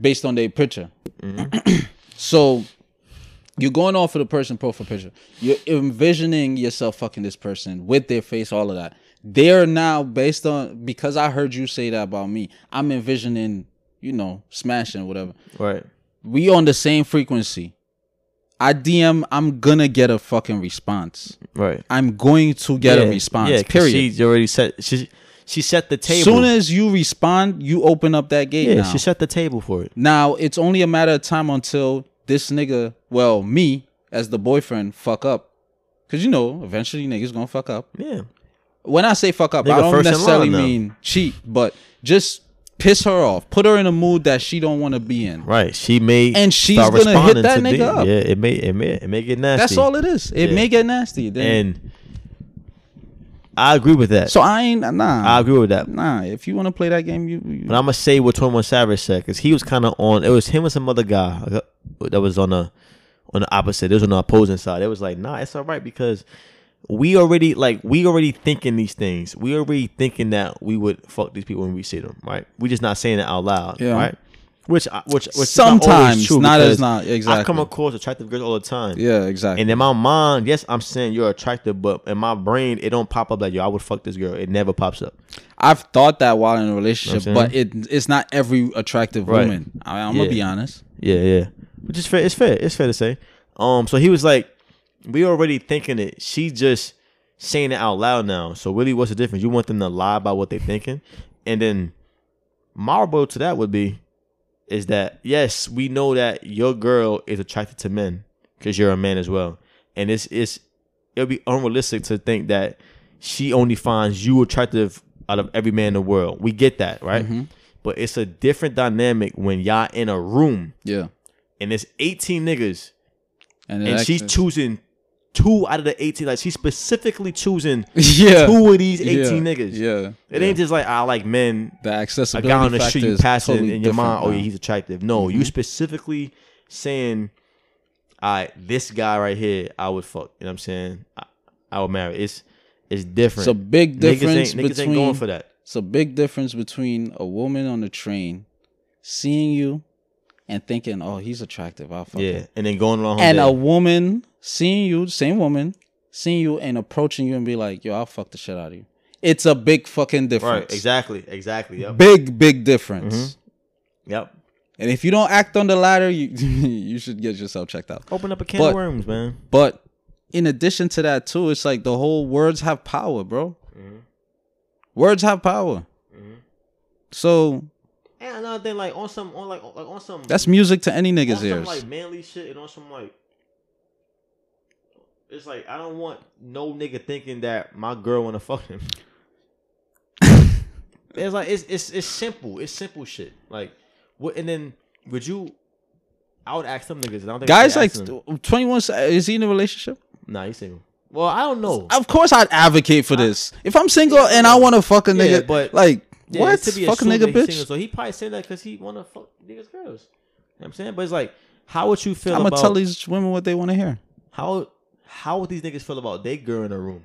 based on their picture. Mm-hmm. so you're going off of the person profile picture. You're envisioning yourself fucking this person with their face, all of that. They're now based on because I heard you say that about me. I'm envisioning, you know, smashing whatever. Right. We on the same frequency. I DM, I'm gonna get a fucking response. Right. I'm going to get a response. Yeah. period. She already set. She she set the table. As soon as you respond, you open up that gate. yeah, now. she set the table for it. Now it's only a matter of time until this nigga, well, me as the boyfriend, fuck up. Cause you know, eventually niggas gonna fuck up. Yeah. When I say fuck up, Nigga I don't necessarily line mean cheat, but just piss her off, put her in a mood that she don't want to be in. Right. She may And she's start gonna hit that nigga up. Yeah. It may it may it may get nasty. That's all it is. It Yeah. may get nasty. Then. And I agree with that. so I ain't nah. I agree with that. nah, if you want to play that game, you. you But I'm gonna say what Twenty One Savage said because he was kind of on. It was him and some other guy uh, that was on the on the opposite. It was on the opposing side. It was like, nah, it's all right because we already like we already thinking these things. We already thinking that we would fuck these people when we see them. Right? We just not saying it out loud. Yeah. Right? Which which which Sometimes, not, true not as not- exactly. I come across attractive girls all the time. yeah, exactly. And in my mind, yes, I'm saying you're attractive, but in my brain, it don't pop up like yo, I would fuck this girl. It never pops up. I've thought that while in a relationship, Know but it it's not every attractive Right. woman. I, I'm Yeah. gonna be honest. Yeah, yeah. Which is fair. It's fair. It's fair to say. Um, so he was like, we already thinking it. She just saying it out loud now. So really, what's the difference? You want them to lie about what they're thinking, and then my rebuttal to that would be, is that yes, we know that your girl is attracted to men because you're a man as well, and it's it's it'll be unrealistic to think that she only finds you attractive out of every man in the world. We get that, right? But it's a different dynamic when y'all in a room Yeah, and it's 18 niggas and, and she's choosing two out of the 18. Like she's specifically choosing yeah two of these 18 yeah. niggas. Yeah, It ain't just like I like men. the A accessibility guy on the street you passing totally in your mind, different oh yeah, he's attractive. No, you mm-hmm. specifically saying, all right, this guy right here, I would fuck. You know what I'm saying? I, I would marry. It's it's different. It's a big niggas difference ain't, niggas between ain't going for that. It's a big difference between a woman on the train seeing you and thinking, "Oh, he's attractive. I'll fuck Yeah, him." and then going along. And day. a woman seeing you, same woman, seeing you and approaching you and be like, "Yo, I'll fuck the shit out of you." It's a big fucking difference. right, exactly, exactly. Yep, Big, big difference. Mhm. yep. And if you don't act on the ladder, you you should get yourself checked out. Open up a can But- of worms, man. But in addition to that, too, it's like the whole words have power, bro. Mm-hmm. Words have power. So And another thing, like on some, on like, like on some. that's music to any on nigga's some ears. like manly shit, and on some like. It's like I don't want no nigga thinking that my girl wanna fuck him. it's like it's it's it's simple. It's simple shit. Like what? And then would you? I would ask some niggas. I don't think Guys like them. 21, is he in a relationship? Nah, he's single. Well, I don't know. Of course I'd advocate for this. If I'm single and I want to fuck a Yeah, nigga, but- like, Yeah, what? to be Fuck a nigga, bitch. single, so he probably said that because he want to fuck niggas girls. You know what I'm saying? But it's like, how would you feel I'm gonna tell these women what they want to hear. how how would these niggas feel about they girl in a room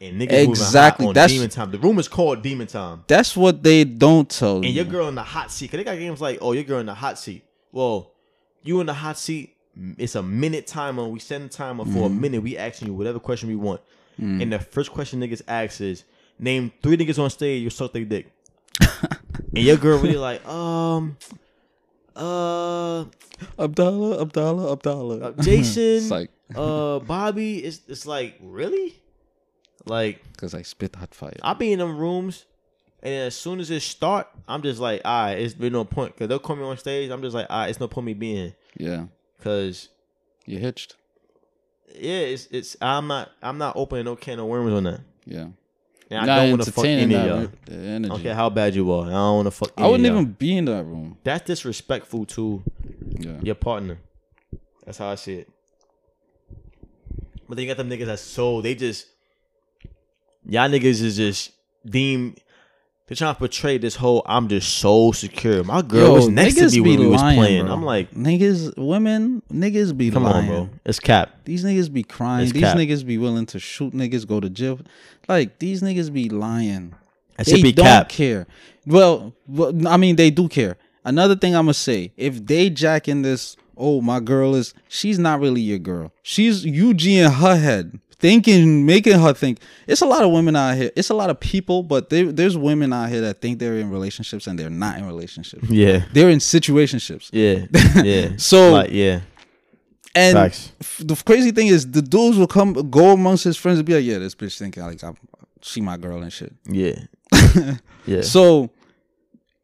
and niggas Exactly, exactly on that's- demon time? The room is called demon time, That's what they don't tell you. and you. your girl in the hot seat. Cause they got games like, oh, your girl in the hot seat. Well, you in the hot seat. It's a minute timer. We send the timer for Mm-hmm. a minute. We asking you whatever question we want, Mm. and the first question niggas ask is, name three niggas on stage you suck their dick. and your girl really like, um, uh, Abdallah, Abdallah, Abdallah. uh, Jason, like, uh, Bobby. It's it's like really, like because I spit hot fire. I be in them rooms, and as soon as it start, I'm just like, all right, it's been no point because they'll call me on stage. I'm just like, all right, it's no point me being Yeah. because You hitched. yeah, it's it's I'm not I'm not opening no can of worms on that. Yeah. And I Not don't want to fuck any of y'all. re- the energy. I don't care how bad you are. I don't want to fuck. I wouldn't of y'all. even be in that room. That's disrespectful to Yeah. your partner. That's how I see it. But then you got them niggas that's so they just y'all niggas is just deem they're trying to portray this whole I'm just so secure. My girl Yo, was next to me when we was lying, playing. bro. I'm like, niggas, women, niggas be come lying. on, bro. It's cap. These niggas be crying. It's these cap. niggas be willing to shoot niggas, go to jail. Like these niggas be lying. That they should be don't cap. care. Well, well, I mean, they do care. Another thing I'm gonna say: if they jack in this, oh, my girl is, she's not really your girl. She's UG in her head, thinking, making her think. It's a lot of women out here. It's a lot of people, but there, there's women out here that think they're in relationships and they're not in relationships. Yeah. They're in situationships. Yeah. Yeah. So- like, yeah. And Facts. the crazy thing is, the dudes will come, go amongst his friends and be like, "Yeah, this bitch thinking like I'm, she my girl and shit." Yeah. yeah. So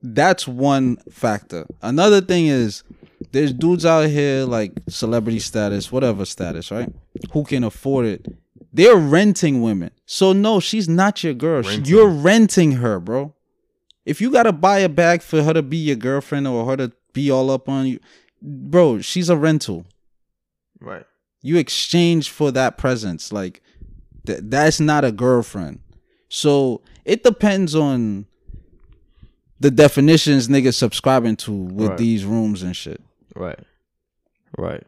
that's one factor. Another thing is there's dudes out here like celebrity status, whatever status, right? Who can afford it. They're renting women. So no, she's not your girl. Renting. You're renting her, bro. If you gotta buy a bag for her to be your girlfriend or her to be all up on you, bro, she's a rental. right. You exchange for that presence. Like th- that's not a girlfriend. So it depends on the definitions niggas subscribing to with Right. these rooms and shit. Right. Right.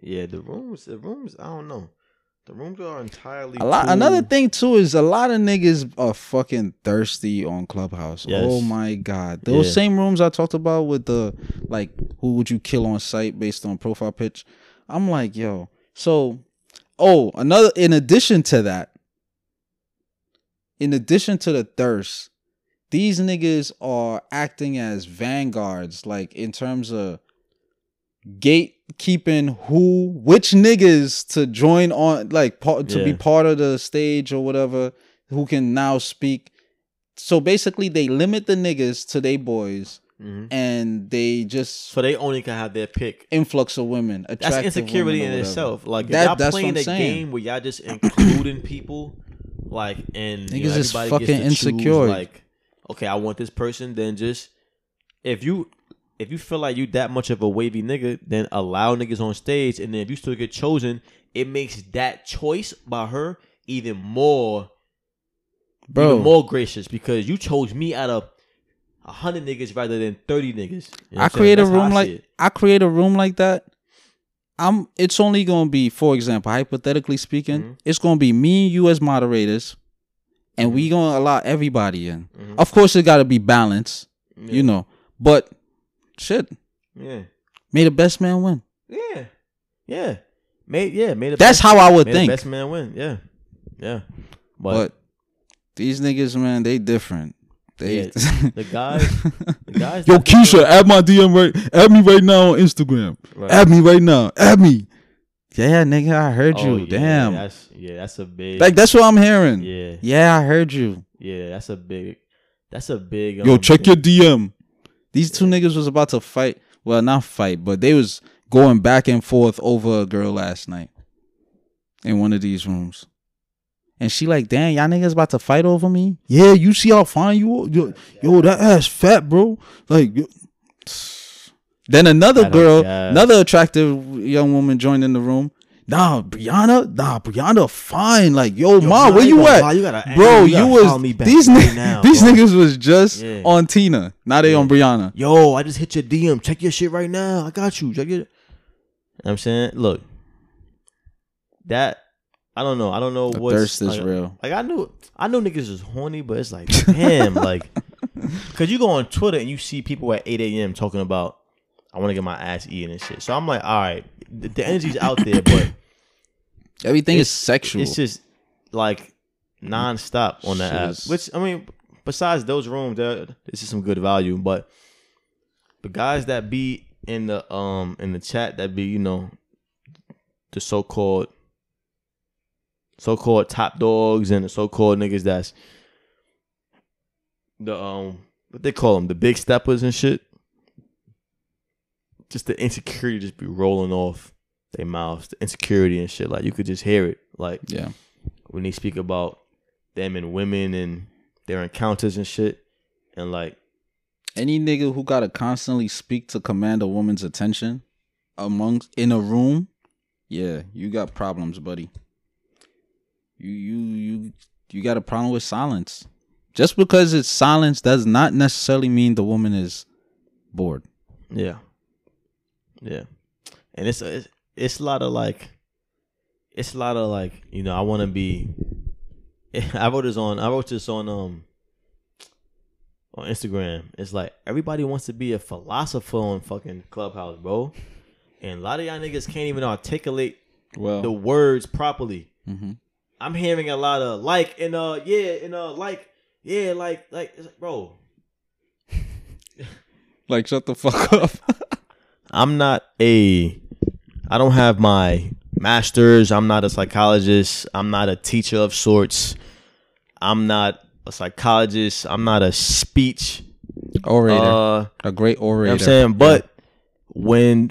Yeah, the rooms, the rooms, I don't know. The rooms are entirely A lot. too- Another thing too is a lot of niggas are fucking thirsty on Clubhouse. Oh yes. Oh my god, those Yeah. same rooms I talked about with the like, who would you kill on site based on profile pitch? I'm like, yo. So, oh, another. In addition to that, in addition to the thirst, these niggas are acting as vanguards, like in terms of gatekeeping who which niggas to join on like pa- to be part of the stage or whatever who can now speak so basically they limit the niggas to they boys Mhm. and they just So they only can have their pick. influx of women That's insecurity women in itself. Like That- y'all that's playing a game where y'all just including people, like and you know, Niggas is fucking to choose, insecure. Like, okay, I want this person. Then just if you if you feel like you that much of a wavy nigga, then allow niggas on stage. And then if you still get chosen, it makes that choice by her even more bro even more gracious because you chose me out of a hundred niggas rather than thirty niggas. You know I create a I room see like. I create a room like that I'm. It's only gonna be, for example, hypothetically speaking, Mhm. it's gonna be me and you as moderators, and we gonna allow everybody in. Mhm. Of course, it got to be balanced, Yeah. you know. But shit, Yeah. may the best man win. Yeah. Yeah. Made yeah, made it That's how I would made think. best man win. Yeah. Yeah. But, But these niggas, man, they different. They Yeah, the guys the guys Yo, Keisha, add my DM right. Add me right now on Instagram. Right. Add me right now. Add me. Yeah, nigga, I heard Oh, you. yeah, Damn. That's yeah, that's a big Like that's what I'm hearing. Yeah. Yeah, I heard you. Yeah, that's a big that's a big Yo, um, check your DM. These two niggas was about to fight. Well, not fight, but they was going back and forth over a girl last night in one of these rooms. And she like, damn, y'all niggas about to fight over me? Yeah, you see how fine you are? Yo, yo that ass fat, bro. Like, yo. then another girl, another attractive young woman joined in the room. Nah, Brianna, nah, Brianna, fine. Like, yo, Yo, ma, where you at? Ma, you gotta- bro, you you, was follow me back these right niggas. now, these bro. niggas was just Yeah. on Tina. Now they Yeah. on Brianna. Yo, I just hit your DM. Check your shit right now. I got you. Check it. You know what I'm saying? Look. That I don't know. I don't know The what's thirst is like, real. Like I knew I know niggas is horny, but it's like, damn, like cause you go on Twitter and you see people at 8 a.m. talking about I want to get my ass eaten and shit. So I'm like, all right, the, the energy's out there, but Everything is sexual. it's just like nonstop on the Shit app. Which I mean, besides those rooms, there this is some good value. But the guys that be in the um in the chat that be you know the so called so called top dogs and the so called niggas that's the um what they call them the big steppers and shit. Just the insecurity just be rolling off their mouths, the insecurity and shit. Like you could just hear it. Like yeah. when they speak about them and women and their encounters and shit. And like, Any nigga who gotta constantly speak to command a woman's attention amongst in a room, yeah, you got problems, buddy. You you you you got a problem with silence. Just because it's silence does not necessarily mean the woman is bored. yeah, yeah, and it's a, it's, it's a lot of like, it's a lot of like, you know, I want to be. I wrote this on. I wrote this on um. On Instagram, it's like everybody wants to be a philosopher on fucking Clubhouse, bro. And a lot of y'all niggas can't even articulate Well, the words properly. hmm I'm hearing a lot of like and uh yeah and uh like yeah like like like, bro. like shut the fuck up. I'm not a I don't have my masters. I'm not a psychologist. I'm not a teacher of sorts. I'm not a psychologist. I'm not a speech orator, uh a great You know orator. what I'm saying? But when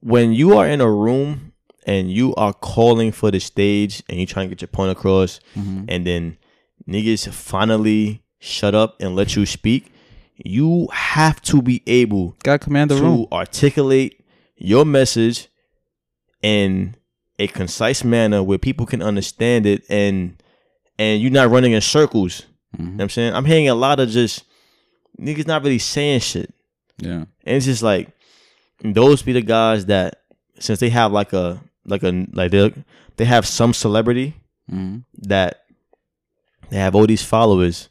when you are in a room and you are calling for the stage and you trying to get your point across Mhm. and then niggas finally shut up and let you speak, you have to be able Gotta command the to room. articulate your message in a concise manner where people can understand it and and you're not running in circles. You know Mhm. what I'm saying? I'm hearing a lot of just niggas not really saying shit. Yeah. And it's just like those be the guys that since they have like a like a like they they have some celebrity hmm that they have all these followers,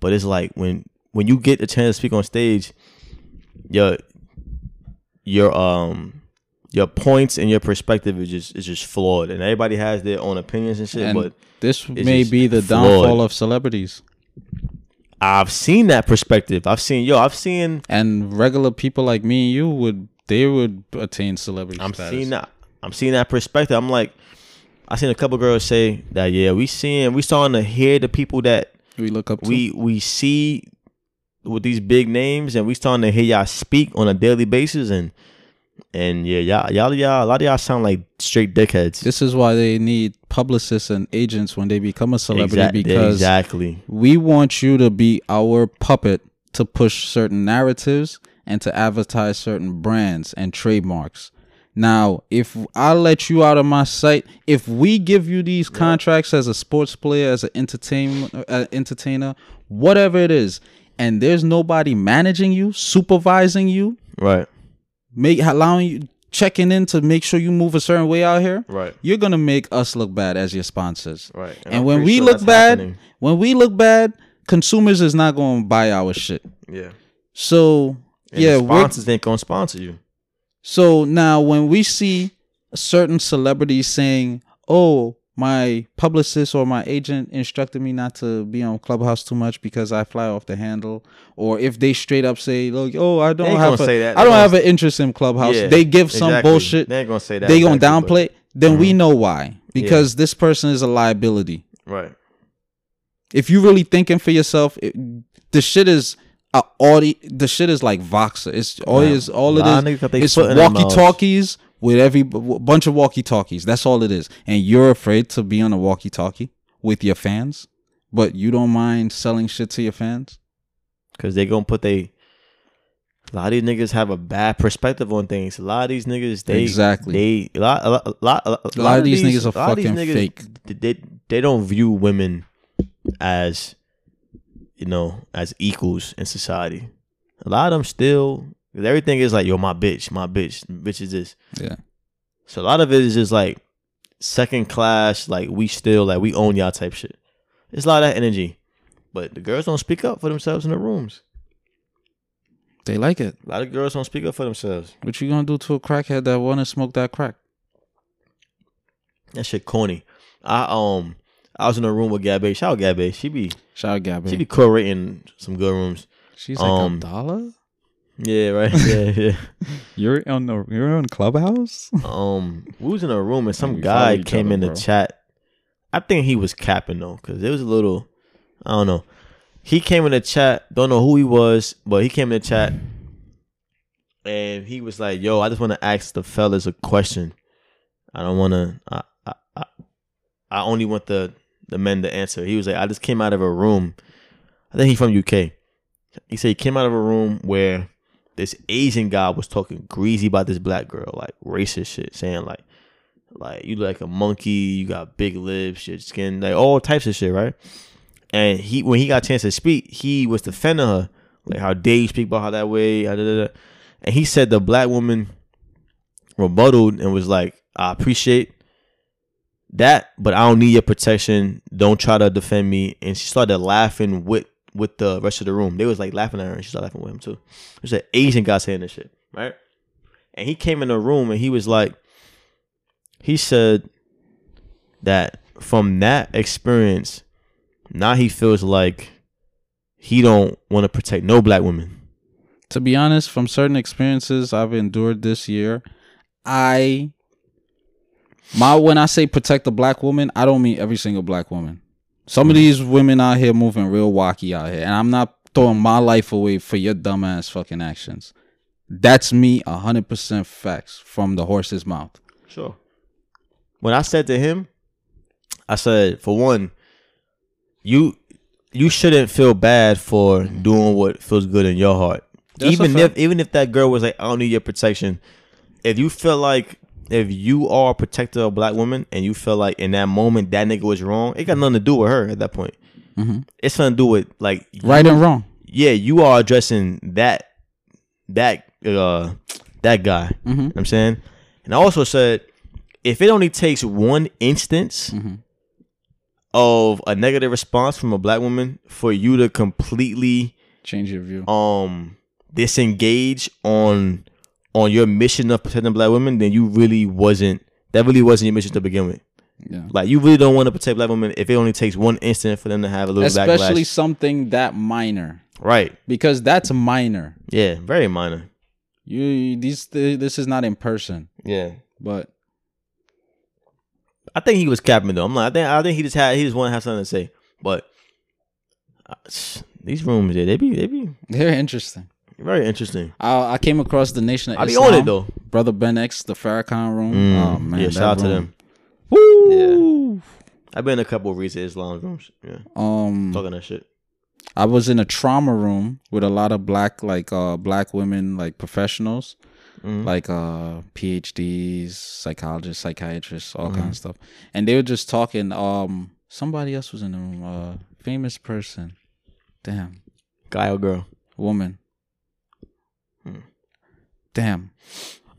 but it's like when when you get a chance to speak on stage, your your um your points and your perspective is just is just flawed, and everybody has their own opinions and shit. And but this may be the flawed. downfall of celebrities I've seen that perspective. I've seen yo. I've seen. and regular people like me and you would they would attain celebrity I'm status. seeing that. I'm seeing that perspective. I'm like, I seen a couple girls say that. Yeah, we seeing we starting to hear the people that We look up to. we we see with these big names, and we starting to hear y'all speak on a daily basis, and and yeah, y'all y'all y'all a lot of y'all sound like straight dickheads. this is why they need publicists and agents when they become a celebrity Exact- because exactly. we want you to be our puppet to push certain narratives and to advertise certain brands and trademarks. Now, if I let you out of my sight, if we give you these contracts as a sports player, as an entertain uh, entertainer, whatever it is, and there's nobody managing you, supervising you, Right. Make allowing you checking in to make sure you move a certain way out here, Right. you're gonna make us look bad as your sponsors. Right. And, I'm when we sure look bad, happening. when we look bad, consumers is not gonna buy our shit. Yeah. So And yeah, sponsors ain't gonna sponsor you. so now when we see a certain celebrities saying, "Oh, my publicist or my agent instructed me not to be on Clubhouse too much because I fly off the handle," or if they straight up say, "Look, oh, I don't have a, say that. I don't have an interest in Clubhouse," Yeah, they give some exactly. bullshit. They ain't gonna say that. They gonna exactly, but- downplay. Then we Mhm. know why because this person is a liability. Right. if you really thinking for yourself, it, the shit is uh, audi. The shit is like Voxer. It's all is all it is. It's foot in their walkie talkies with every b- bunch of walkie talkies. That's all it is. And you're afraid to be on a walkie talkie with your fans, but you don't mind selling shit to your fans. Cause they're gonna put they. A lot of these niggas have a bad perspective on things. A lot of these niggas, they Exactly. They a lot, a lot, a lot, a lot, A lot of these niggas are a lot of these fucking niggas, fake. They they don't view women as you know as equals in society. A lot of them still. 'Cause Everything is like yo, my bitch, my bitch, bitch is this. Yeah. So a lot of it is just like second class, like we still like we own y'all type shit. It's a lot of that energy. But the girls don't speak up for themselves in the rooms. They like it. A lot of girls don't speak up for themselves. What you gonna do to a crackhead that want to smoke that crack? That shit corny. I um I was in a room with Gabby. Shout out Gabby. She be Shout out Gabby. she be curating some good rooms. She's like um, a dollar. Yeah, right. Yeah, yeah. You're on the you're on Clubhouse. Um, we was in a room and some guy came other, in the bro. chat. I think he was capping though, cause it was a little, I don't know. He came in the chat. Don't know who he was, but he came in the chat, and he was like, "Yo, I just want to ask the fellas a question. I don't want to. I, I, I, I only want the the men to answer." He was like, "I just came out of a room. I think he from UK. He said he came out of a room where." This Asian guy was talking greasy about this black girl, like racist shit, saying like, like you like a monkey, you got big lips, your skin, like all types of shit, right? And he, when he got a chance to speak, he was defending her, like how dare you speak about her that way, da, da, da. and he said the black woman rebutted and was like, I appreciate that, but I don't need your protection. Don't try to defend me. And she started laughing with with the rest of the room. They was like laughing at her, and she started laughing with him too. There's an Asian guy saying this shit, right? And he came in the room and he was like, he said that from that experience, now he feels like he don't want to protect no black women. to be honest, from certain experiences I've endured this year, I my when I say protect the black woman, I don't mean every single black woman. Some of these women out here moving real wacky out here, and I'm not throwing my life away for your dumbass fucking actions. That's me, hundred percent facts from the horse's mouth. Sure. When I said to him, I said, for one, you you shouldn't feel bad for doing what feels good in your heart. That's even if even if that girl was like, I don't need your protection. If you feel like if you are a protector of black women and you feel like in that moment that nigga was wrong, it got nothing to do with her at that point. Mhm. It's something to do with like Right and wrong. yeah, you are addressing that that uh that guy. Mm-hmm. You know what I'm saying? And I also said if it only takes one instance Mhm. of a negative response from a black woman for you to completely Change your view. um disengage on on your mission of protecting black women, then you really wasn't that really wasn't your mission to begin with. Yeah. Like you really don't want to protect black women if it only takes one instant for them to have a little Especially backlash. something that minor, Right. because that's minor. Yeah, very minor. You these this is not in person, Yeah. but I think he was capping though. I'm like, I think I think he just had he just want to have something to say. But uh, these rooms, yeah, they be they be they're interesting. Very interesting. I, I came across the Nation of I be Islam. on it though. Brother Ben X, the Farrakhan room. Mm, oh man, yeah, shout out to them. Woo! I've been in a couple of recent Islam rooms. Yeah, Um, talking that shit. I was in a trauma room with a lot of black, like uh, black women, like professionals, Mhm. like uh, PhDs, psychologists, psychiatrists, all Mm-hmm. kinds of stuff, and they were just talking. Um, somebody else was in the room. Uh, famous person. Damn, Guy or girl? woman. Damn.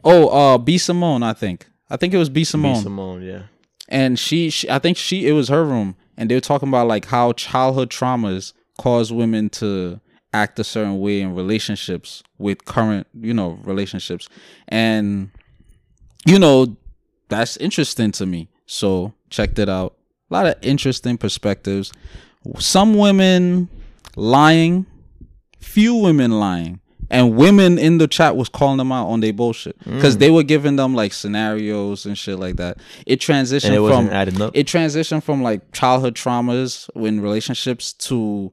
Oh, uh, B Simone, I think. I think it was B Simone. B. Simone, yeah. and she, she i think she it was her room and they were talking about like how childhood traumas cause women to act a certain way in relationships with current you know relationships and you know that's interesting to me so checked it out a lot of interesting perspectives some women lying few women lying and women in the chat was calling them out on their bullshit Mm. because they were giving them like scenarios and shit like that it transitioned it from up. it transitioned from like childhood traumas in relationships to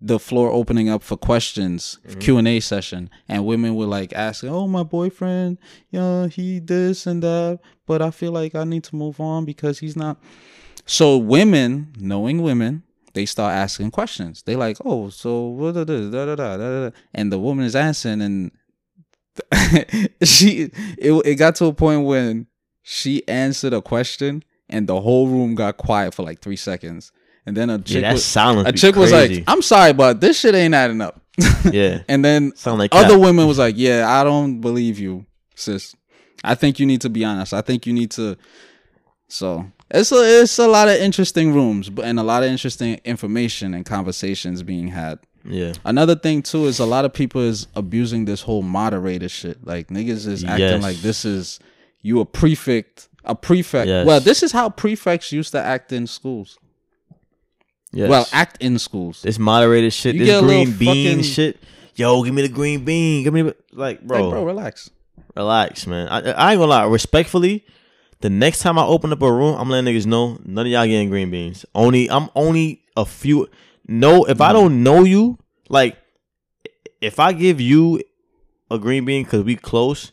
the floor opening up for questions Mm-hmm. q&a session and women were like asking oh my boyfriend yeah he this and that but i feel like i need to move on because he's not so women knowing women they start asking questions. They like oh so what da, da, da, da, da, da, and the woman is answering and she it, it got to a point when she answered a question and the whole room got quiet for like three seconds. And then a Yeah, chick that was, a chick was like i'm sorry but this shit ain't adding up. Yeah, and then sound like other cap. women was like yeah i don't believe you sis. I think you need to be honest. I think you need to so it's a it's a lot of interesting rooms but and a lot of interesting information and conversations being had Yeah, Another thing too is a lot of people is abusing this whole moderator shit. Like niggas is acting Yes. like this is you a prefect, a prefect. Yes. Well, this is how prefects used to act in schools. yes. Well, act in schools. this moderated shit, You this green bean fucking- shit. Yo, give me the green bean. Give me the, like, bro, Like, bro, relax. relax, man. I, I ain't gonna lie. Respectfully, the next time I open up a room, I'm letting niggas know none of y'all getting green beans. Only I'm only a few. No, if I don't know you, like, if I give you a green bean because we close,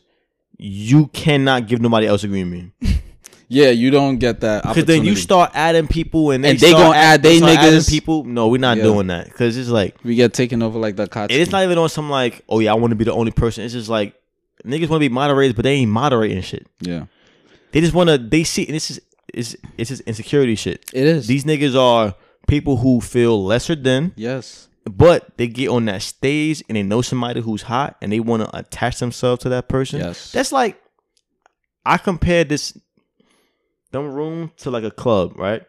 you cannot give nobody else a green bean. Yeah, you don't get that Because then you start adding people and they, And they start gonna add they adding niggas. people. No, we're not Yeah. doing that because it's like we get taken over like the cots. it's not even on some like oh yeah I want to be the only person. It's just like niggas want to be moderators, but they ain't moderating shit. Yeah, They just want to. They see and this is is it's just insecurity shit. it is. These niggas are people who feel lesser than, yes. but they get on that stage and they know somebody who's hot and they want to attach themselves to that person. Yes. That's like I compared this them room to like a club, right?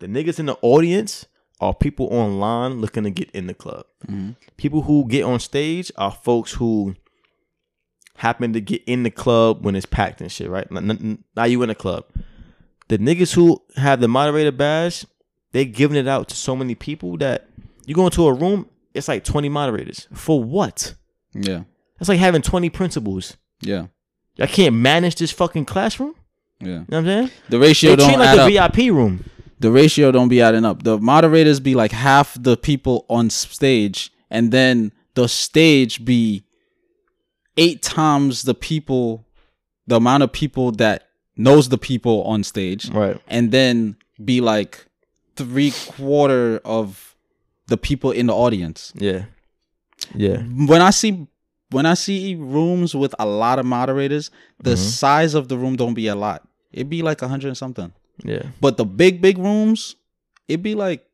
The niggas in the audience are people online looking to get in the club. Mhm. People who get on stage are folks who happen to get in the club when it's packed and shit, right? Now you in the club. The niggas who have the moderator badge, they giving it out to so many people that you go into a room, it's like 20 moderators. For what? Yeah. That's like having 20 principals. Yeah. I can't manage this fucking classroom. Yeah. You know what I'm saying? The ratio They don't treat add like up. VIP room. the ratio don't be adding up. The moderators be like half the people on stage, and then the stage be eight times the people, the amount of people that knows the people on stage, Right. and then be like three quarter of the people in the audience. Yeah. Yeah. When I see when I see rooms with a lot of moderators, the Mm-hmm. size of the room don't be a lot. It'd be like a hundred and something. Yeah. But the big big rooms, it'd be like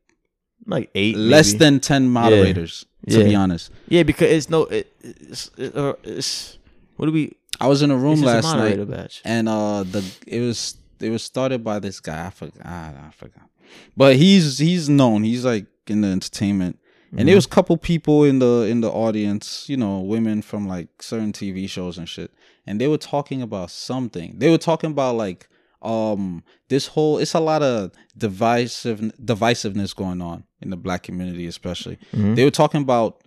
Like eight. less maybe. than 10 moderators to Yeah. be honest Yeah, because it's no. It, it's, it, uh, it's what do we? i was in a room just a last night badge. and uh the it was it was started by this guy i forgot i forgot but he's he's known he's like in the entertainment and Mm-hmm. there was a couple people in the in the audience you know women from like certain tv shows and shit and they were talking about something they were talking about like um this whole it's a lot of divisive divisiveness going on in the black community especially Mm-hmm. they were talking about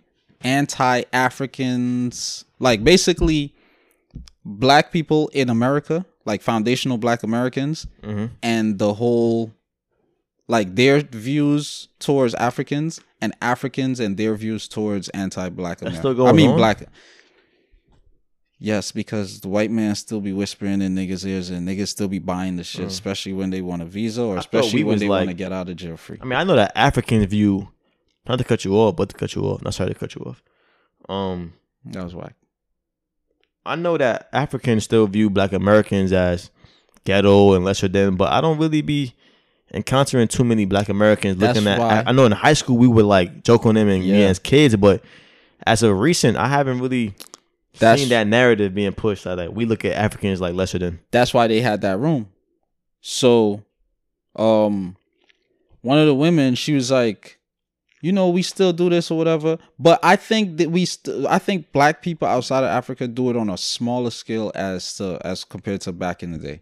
anti-africans like basically black people in america like foundational black americans Mm-hmm. and the whole like their views towards africans and africans and their views towards anti-black still i mean on? black yes because the white man still be whispering in niggas ears and niggas still be buying the shit especially when they want a visa or Mm. thought especially when they want to get out of jail free I mean, I know that African view. Not to cut you off, but to cut you off. Not sorry to cut you off. Um, that was whack I know that Africans still view Black Americans as ghetto and lesser than, but I don't really be encountering too many Black Americans That's looking at. why- I, I know in high school we would like joke on them and yeah. Yeah. as kids, but as of recent, I haven't really That's Seeing that narrative being pushed, like, we look at Africans like lesser than. that's why they had that room. So, um, one of the women, she was like, you know, we still do this or whatever. But I think that we, st- I think black people outside of Africa do it on a smaller scale as to as compared to back in the day.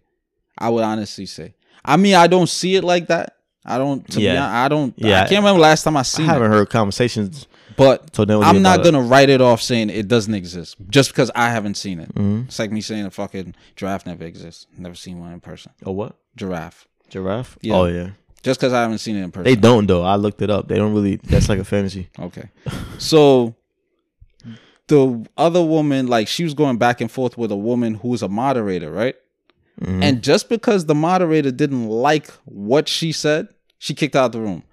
I would honestly say. I mean, I don't see it like that. I don't. To Yeah. be honest, I don't. Yeah. I can't remember last time I seen. I haven't it. heard conversations. But So I'm not gonna write it off saying it doesn't exist just because I haven't seen it. hmm It's like me saying a fucking giraffe never exists. Never seen one in person. Oh what? Giraffe. Giraffe? Yeah. Oh yeah. Just because I haven't seen it in person. They don't though. I looked it up. They don't really. That's like a fantasy. Okay. So the other woman, like she was going back and forth with a woman who's a moderator, right? Mhm. And just because the moderator didn't like what she said, she kicked out the room.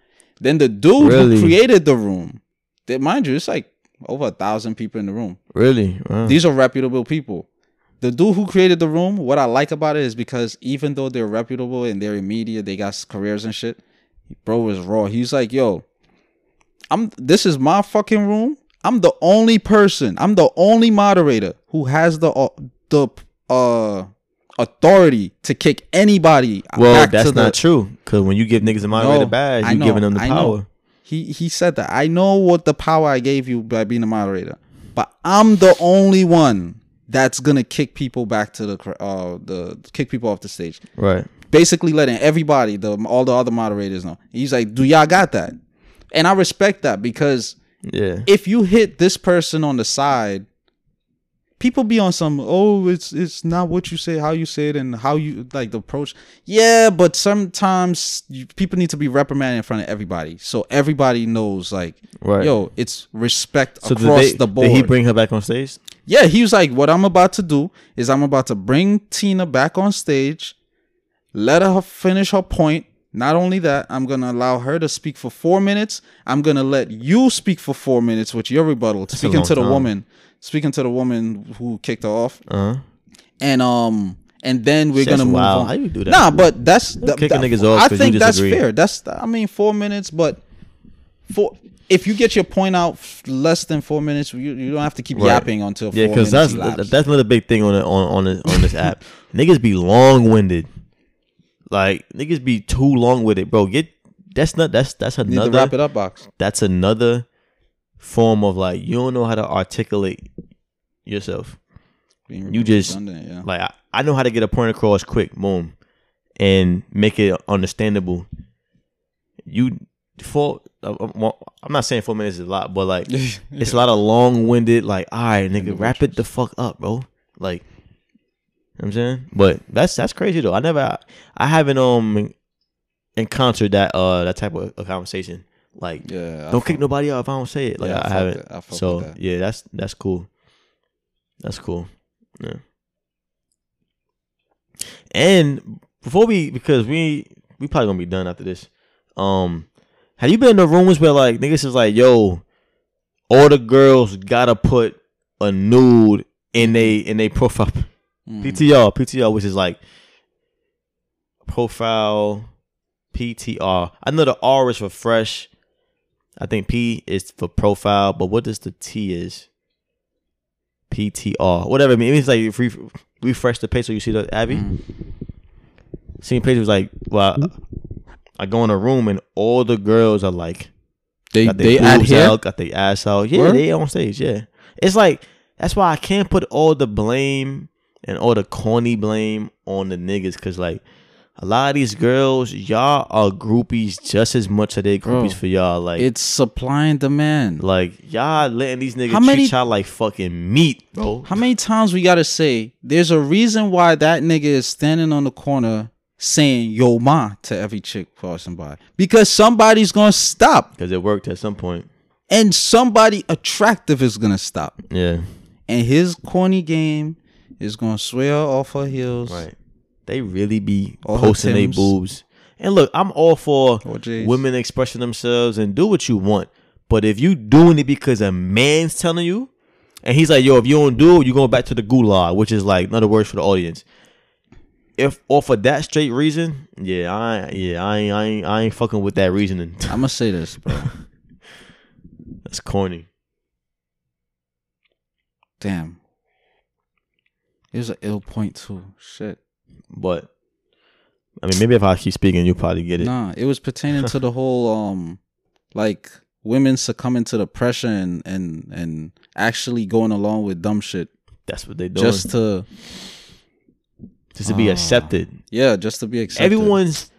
Then the dude Really? who created the room, that mind you, it's like over a thousand people in the room. really? Wow. These are reputable people. The dude who created the room, what I like about it is because even though they're reputable and they're in media, they got careers and shit. Bro was raw. He's like, yo, I'm this is my fucking room. I'm the only person. I'm the only moderator who has the uh, the uh authority to kick anybody well, that's to the not true. Because when you give niggas a moderator No, badge, you know, giving them the I know. He he said that. I know what the power I gave you by being a moderator, but I'm the only one that's gonna kick people back to the cr- uh the kick people off the stage. Right. Basically, letting everybody, the all the other moderators know. He's like, "Do y'all got that?" And I respect that because Yeah. if you hit this person on the side, people be on some oh it's it's not what you say how you say it and how you like the approach yeah but sometimes you, people need to be reprimanded in front of everybody so everybody knows like Right. yo it's respect so across they, the board did he bring her back on stage? yeah he was like what i'm about to do is i'm about to bring tina back on stage let her finish her point not only that i'm gonna allow her to speak for four minutes i'm gonna let you speak for four minutes with your rebuttal a speaking to the time. woman speaking to the woman who kicked her off Uh huh. and um and then we're That's gonna move wild. on. How you do that? Nah, but that's the, kicking that- niggas off I think that's disagree. fair. That's I mean four minutes, but for if you get your point out less than four minutes, you, you don't have to keep Right. yapping until Yeah, four because that's that's another big thing on the, on on this, on this app. niggas be long winded. Like niggas be too long with it, bro. Get that's not that's that's another wrap it up, box. that's another form of like you don't know how to articulate yourself. Being You just- yeah. Like I, I know how to get a point across quick, boom, and make it understandable. You four, uh, uh, I'm not saying four minutes is a lot, but like it's a lot of long winded. Like, all right, nigga, wrap it the fuck up, bro. Like, you know what I'm saying, but that's that's crazy though. I never, I haven't um encountered that uh that type of, of conversation. Like, yeah. I don't kick nobody out if I don't say it. Like, Yeah, I I, haven't. I fuck so with that. yeah, that's that's cool. That's cool. Yeah. And before we, because we we probably gonna be done after this. Um, have you been in the rooms where like niggas is like, yo, all the girls gotta put a nude in they in they profile Mhm. PTR PTR, which is like profile PTR. I know the R is for fresh. I think P is for profile, but what does the T is? PTR, whatever. I mean, it means like if we refresh the page so you see the Abby. Mhm. Seeing page was like, well, I go in a room and all the girls are like, They got they add here. out, got their ass out. Yeah, Word? they on stage. Yeah, it's like that's why I can't put all the blame and all the corny blame on the niggas because like a lot of these girls, y'all are groupies just as much as they Bro, groupies for y'all. Like, It's supply and demand. like y'all letting these niggas How many- treat y'all like fucking meat, bro. How many times we gotta say there's a reason why that nigga is standing on the corner saying yo ma to every chick passing by? Because somebody's gonna stop. Because it worked at some point. And somebody attractive is gonna stop. Yeah, And his corny game is gonna swear off her heels. right. They really be All posting their boobs. And look, I'm all for oh, Or J's. women expressing themselves and do what you want. But if you doing it because a man's telling you, and he's like, yo, if you don't do it, you going back to the gulag, which is like another words for the audience. If or for that straight reason, yeah, I yeah, I ain't I ain't, I ain't fucking with that reasoning. I'ma say this, bro. That's corny. Damn. It was an ill point too. Shit. But I mean, maybe if I keep speaking, you'll probably get it. Nah, it was pertaining to the whole um, like women succumbing to the pressure and and and actually going along with dumb shit That's what they doing. just to Just, to be Ah. accepted. yeah, just to be accepted. Everyone's.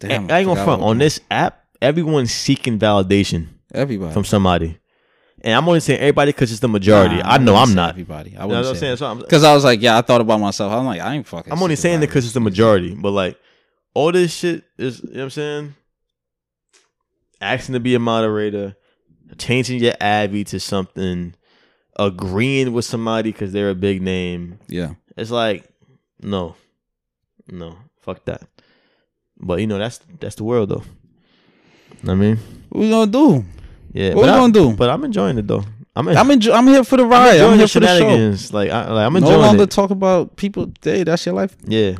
Damn, I ain't gonna front on this app. Everyone's seeking validation Everybody from somebody, and I'm only saying everybody because it's the majority. Nah, I know I'm not. Everybody, I You know wouldn't what I'm say saying? Because I was like, yeah, I thought about myself. I'm like, I ain't fucking. I'm only saying it because it's the majority, but like all this shit is, you know what I'm saying? Asking to be a moderator, changing your Abby to something, agreeing with somebody because they're a big name. Yeah, It's like, no, no, fuck that. But you know that's that's the world though. Know what I mean, what we gonna do? Yeah. What but we I- gonna do? But I'm enjoying it though. I'm, I'm enjoy- I'm here for the I'm ride. I'm, here the for the show. Like, I, like I'm No enjoying longer it. talk about people. Hey, that's your life. yeah,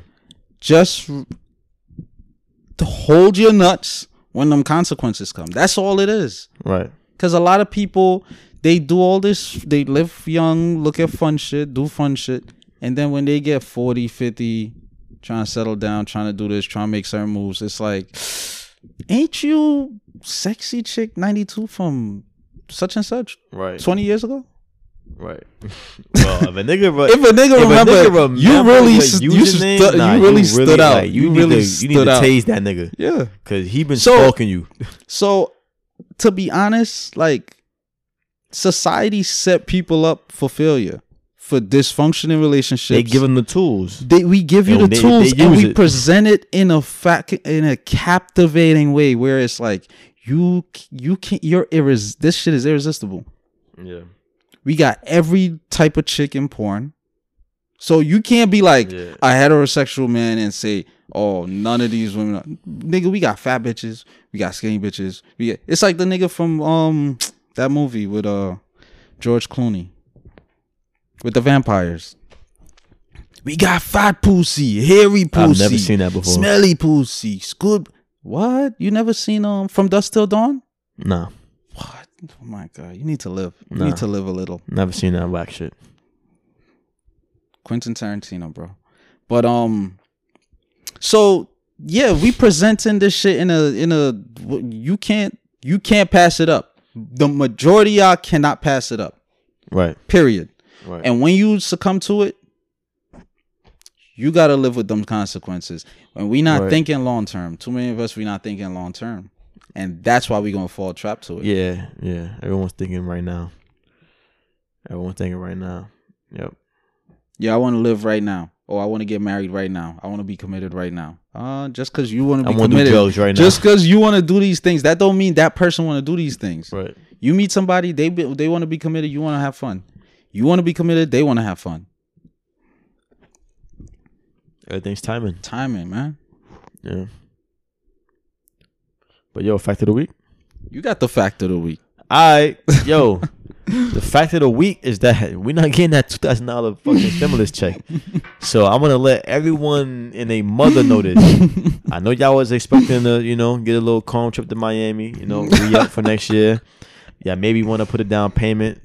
Just to hold your nuts when them consequences come. That's all it is. right. Because a lot of people, they do all this, they live young, look at fun shit, do fun shit. And then when they get 40, 50, trying to settle down, trying to do this, trying to make certain moves, it's like, ain't you sexy chick 92 from such and such Right. 20 years ago? Right. well, if a nigga, re- If a nigga if remember, a nigga you really, you, stu- nah, you really stood out. like, you, need really to, you need to out. tase that nigga yeah. because he been So- stalking you. So, to be honest, like society set people up for failure, for dysfunctioning relationships. They give them the tools. They, we give you And the they- tools they and we it. present it in a fact in a captivating way where it's like you you can't you're irres this shit is irresistible. Yeah. We got every type of chick in porn. So you can't be like Yeah. a heterosexual man and say, "Oh, none of these women." Are. Nigga, we got fat bitches, we got skinny bitches. We got, it's like the nigga from um that movie with uh George Clooney with the vampires. We got fat pussy, hairy pussy, I've never seen that before. smelly pussy, scoop. What? You never seen um From Dusk Till Dawn? No. What? Oh my god, you need to live. You Nah. need to live a little. never seen that whack shit. Quentin Tarantino, bro. But um, so yeah, we presenting this shit in a in a you can't you can't pass it up. The majority of y'all cannot pass it up. Right. Period. Right. And when you succumb to it, you gotta live with them consequences. And we not Right. thinking long term. Too many of us we not thinking long term, and that's why we gonna fall trap to it. yeah. Yeah. Everyone's thinking right now. Everyone's thinking right now. Yep. Yeah, I want to live right now, or I want to get married right now. I want to be committed right now. Uh, just because you want to be to committed, drugs right now. just because you want to do these things, that don't mean that person want to do these things. right. You meet somebody, they be, they want to be committed, you want to have fun. You want to be committed, they want to have fun. Everything's timing. Timing, man. Yeah. But yo, fact of the week. You got the fact of the week. All right, yo. the fact of the week is that we're not getting that two thousand dollar fucking stimulus check. So I'm gonna let everyone in a mother know this. I know y'all was expecting to, you know, get a little calm trip to Miami, you know, re up for next year. Yeah, maybe want to put a down payment.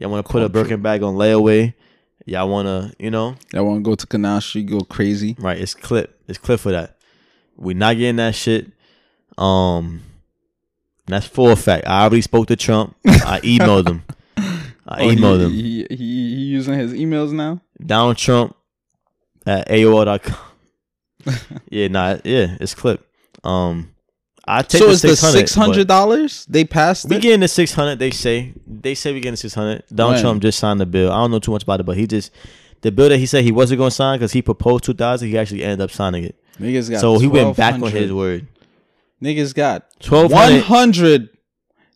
Y'all want to put a Birkin bag on layaway. Y'all want to, you know, I want to go to Canal Street, go crazy. Right, it's clip. It's clip for that. we not getting that shit. Um that's for a fact. I already spoke to Trump. I emailed him. I emailed him. Oh, He, he, he using his emails now. Donald Trump at AOL.com. yeah, nah, yeah, it's clip. Um I take So the it's the six hundred. hundred dollars they passed We it. getting the six hundred. They say they say we getting the six hundred. Donald? Trump just signed the bill. I don't know too much about it, but he just the bill that he said he wasn't going to sign because he proposed two thousand. He actually ended up signing it. Niggas got so he went back on his word. Niggas got 1200. 100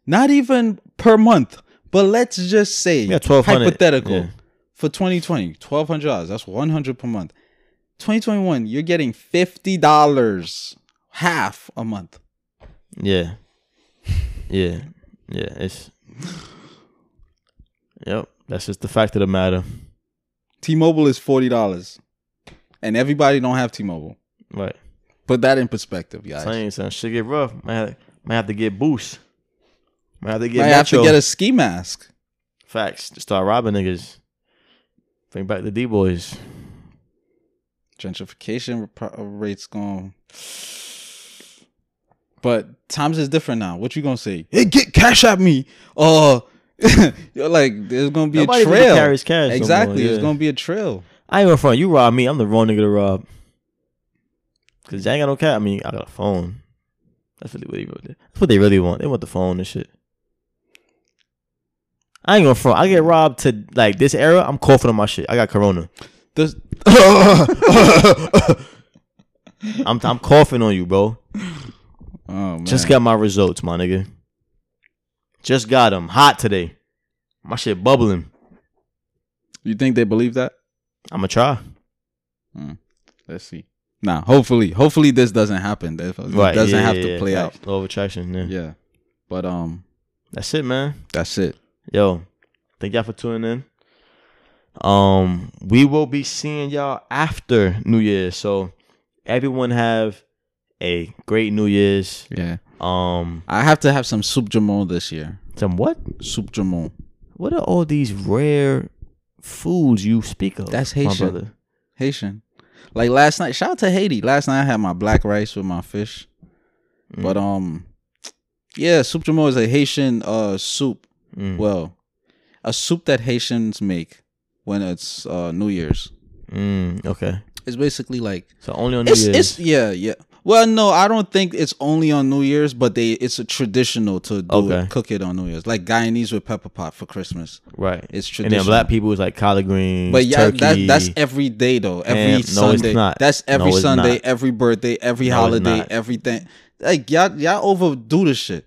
not even per month but let's just say Yeah, hypothetical Yeah. for 2020 $1200 that's 100 per month 2021 you're getting $50 half a month Yeah. Yeah. Yeah. It's Yep. That's just the fact of the matter. t-mobile is $40 and everybody don't have t-mobile Right. put that in perspective guys Saying son, shit get rough. Might have, might have to get boost. Might have to get might have to get a ski mask facts. To start robbing niggas. Think back to the D boys. Gentrification rates going. But times is different now. What you gonna say? Hey, get cash at me. Uh, you're like there's gonna be Nobody a really trail. carries cash no more, exactly. yeah. There's gonna be a trail. I ain't gonna front. You rob me. I'm the wrong nigga to rob. Cause I ain't got no cat. I mean, I got a phone. That's what they really want. That's what they really want. They want the phone and shit. I ain't gonna front. I get robbed to like this era. I'm coughing on my shit. I got corona. This. I'm I'm coughing on you, bro. Oh man. Just got my results, my nigga. Just got them hot today. My shit bubbling. You think they believe that? I'ma try. Let's see. Nah, hopefully, hopefully this doesn't happen. It Right. doesn't yeah, have yeah, to yeah. play out. Law of attraction. Yeah. Yeah, but um, That's it, man. that's it. Yo, thank y'all for tuning in. Um, we will be seeing y'all after New Year's. So everyone have a great New Year's. Yeah, Um, I have to have some soup joumou this year. some what? Soup joumou. What are all these rare foods you speak of? That's my Haitian. brother? Haitian. Like last night, shout out to Haiti. Last night I had my black rice with my fish. But um, yeah, soup joumou is a Haitian uh soup. Mm, Well, a soup that Haitians make when it's uh New Year's. mm, okay. It's basically like So only on New it's Year's. it's yeah yeah. Well, no, I don't think it's only on New Year's, but they it's a traditional to do Okay. it, cook it on New Year's, like Guyanese with pepper pot for Christmas. right. It's traditional. And then black people is like collard greens, But yeah, that, that's every day though. Every no, it's Sunday. not. That's every No, Sunday, every birthday, every No, holiday, everything. Like y'all, y'all overdo this shit.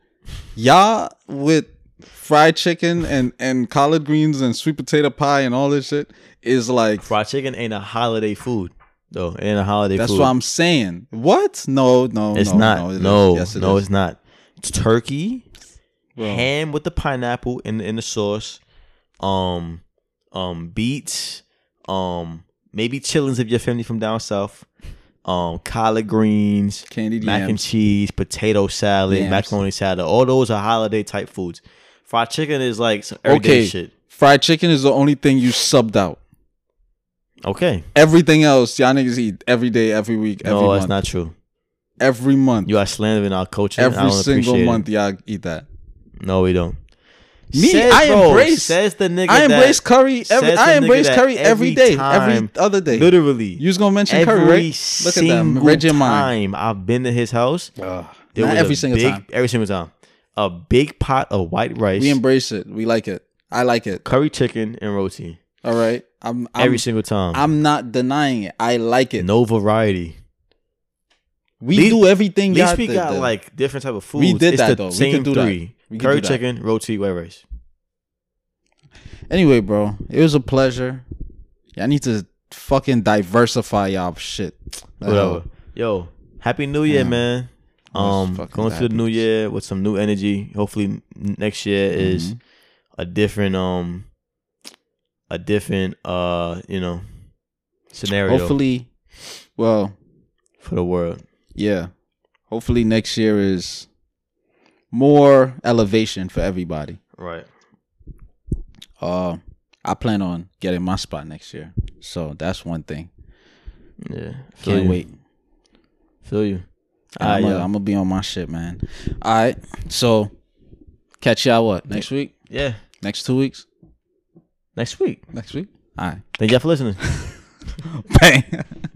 Y'all with fried chicken and and collard greens and sweet potato pie and all this shit is like. fried chicken ain't a holiday food though. It ain't a holiday That's food. what I'm saying. What? No, no, It's no, not. No, it No. Yes, it no, it's not. It's turkey, Bro. ham with the pineapple in in the sauce, um, um, beets, um, maybe chillings if your family from down south, um, collard greens, candied mac and cheese, potato salad, Yams. macaroni salad. All those are holiday type foods. Fried chicken is like some everyday Okay. shit. Fried chicken is the only thing you subbed out. Okay, Everything else, y'all niggas eat every day, every week, every no, month. that's not true. every month. You are slandering our culture. and I every don't single appreciate it. month, y'all eat that. No, we don't. Me, I embrace- Says the nigga. I that embrace curry. Every, I embrace curry every every day, time- every other day. literally You was gonna mention every curry, right? Look at that. single Read your mind. time I've been to his house. Ugh. There Not was every a single big, time. Every single time, a big pot of white rice, We embrace it. We like it. I like it. curry chicken, and roti. All right. I'm. I'm every single time. I'm not denying it. I like it. no variety. we least- do everything. At least we did, got though. like different type of foods. We did it's that, though. We Same could do that. three: We could curry do that. chicken, roti, white rice. Anyway, bro, it was a pleasure. Y'all need to fucking diversify y'all shit. Whatever. Yo, happy New Year, Yeah. man. Um, going to the new year with some new energy. Hopefully, next year is Mhm. a different um, a different uh, you know, scenario Hopefully, well, for the world. yeah. Hopefully next year is more elevation for everybody. Right. Uh, I plan on getting my spot next year, so that's one thing. Yeah. Can't you. wait. Feel you. I'm. I'm gonna be on my shit, man. All right, so catch y'all what next week? Yeah. Next two weeks? Next week. Next week? All right, Thank y'all for listening. bang.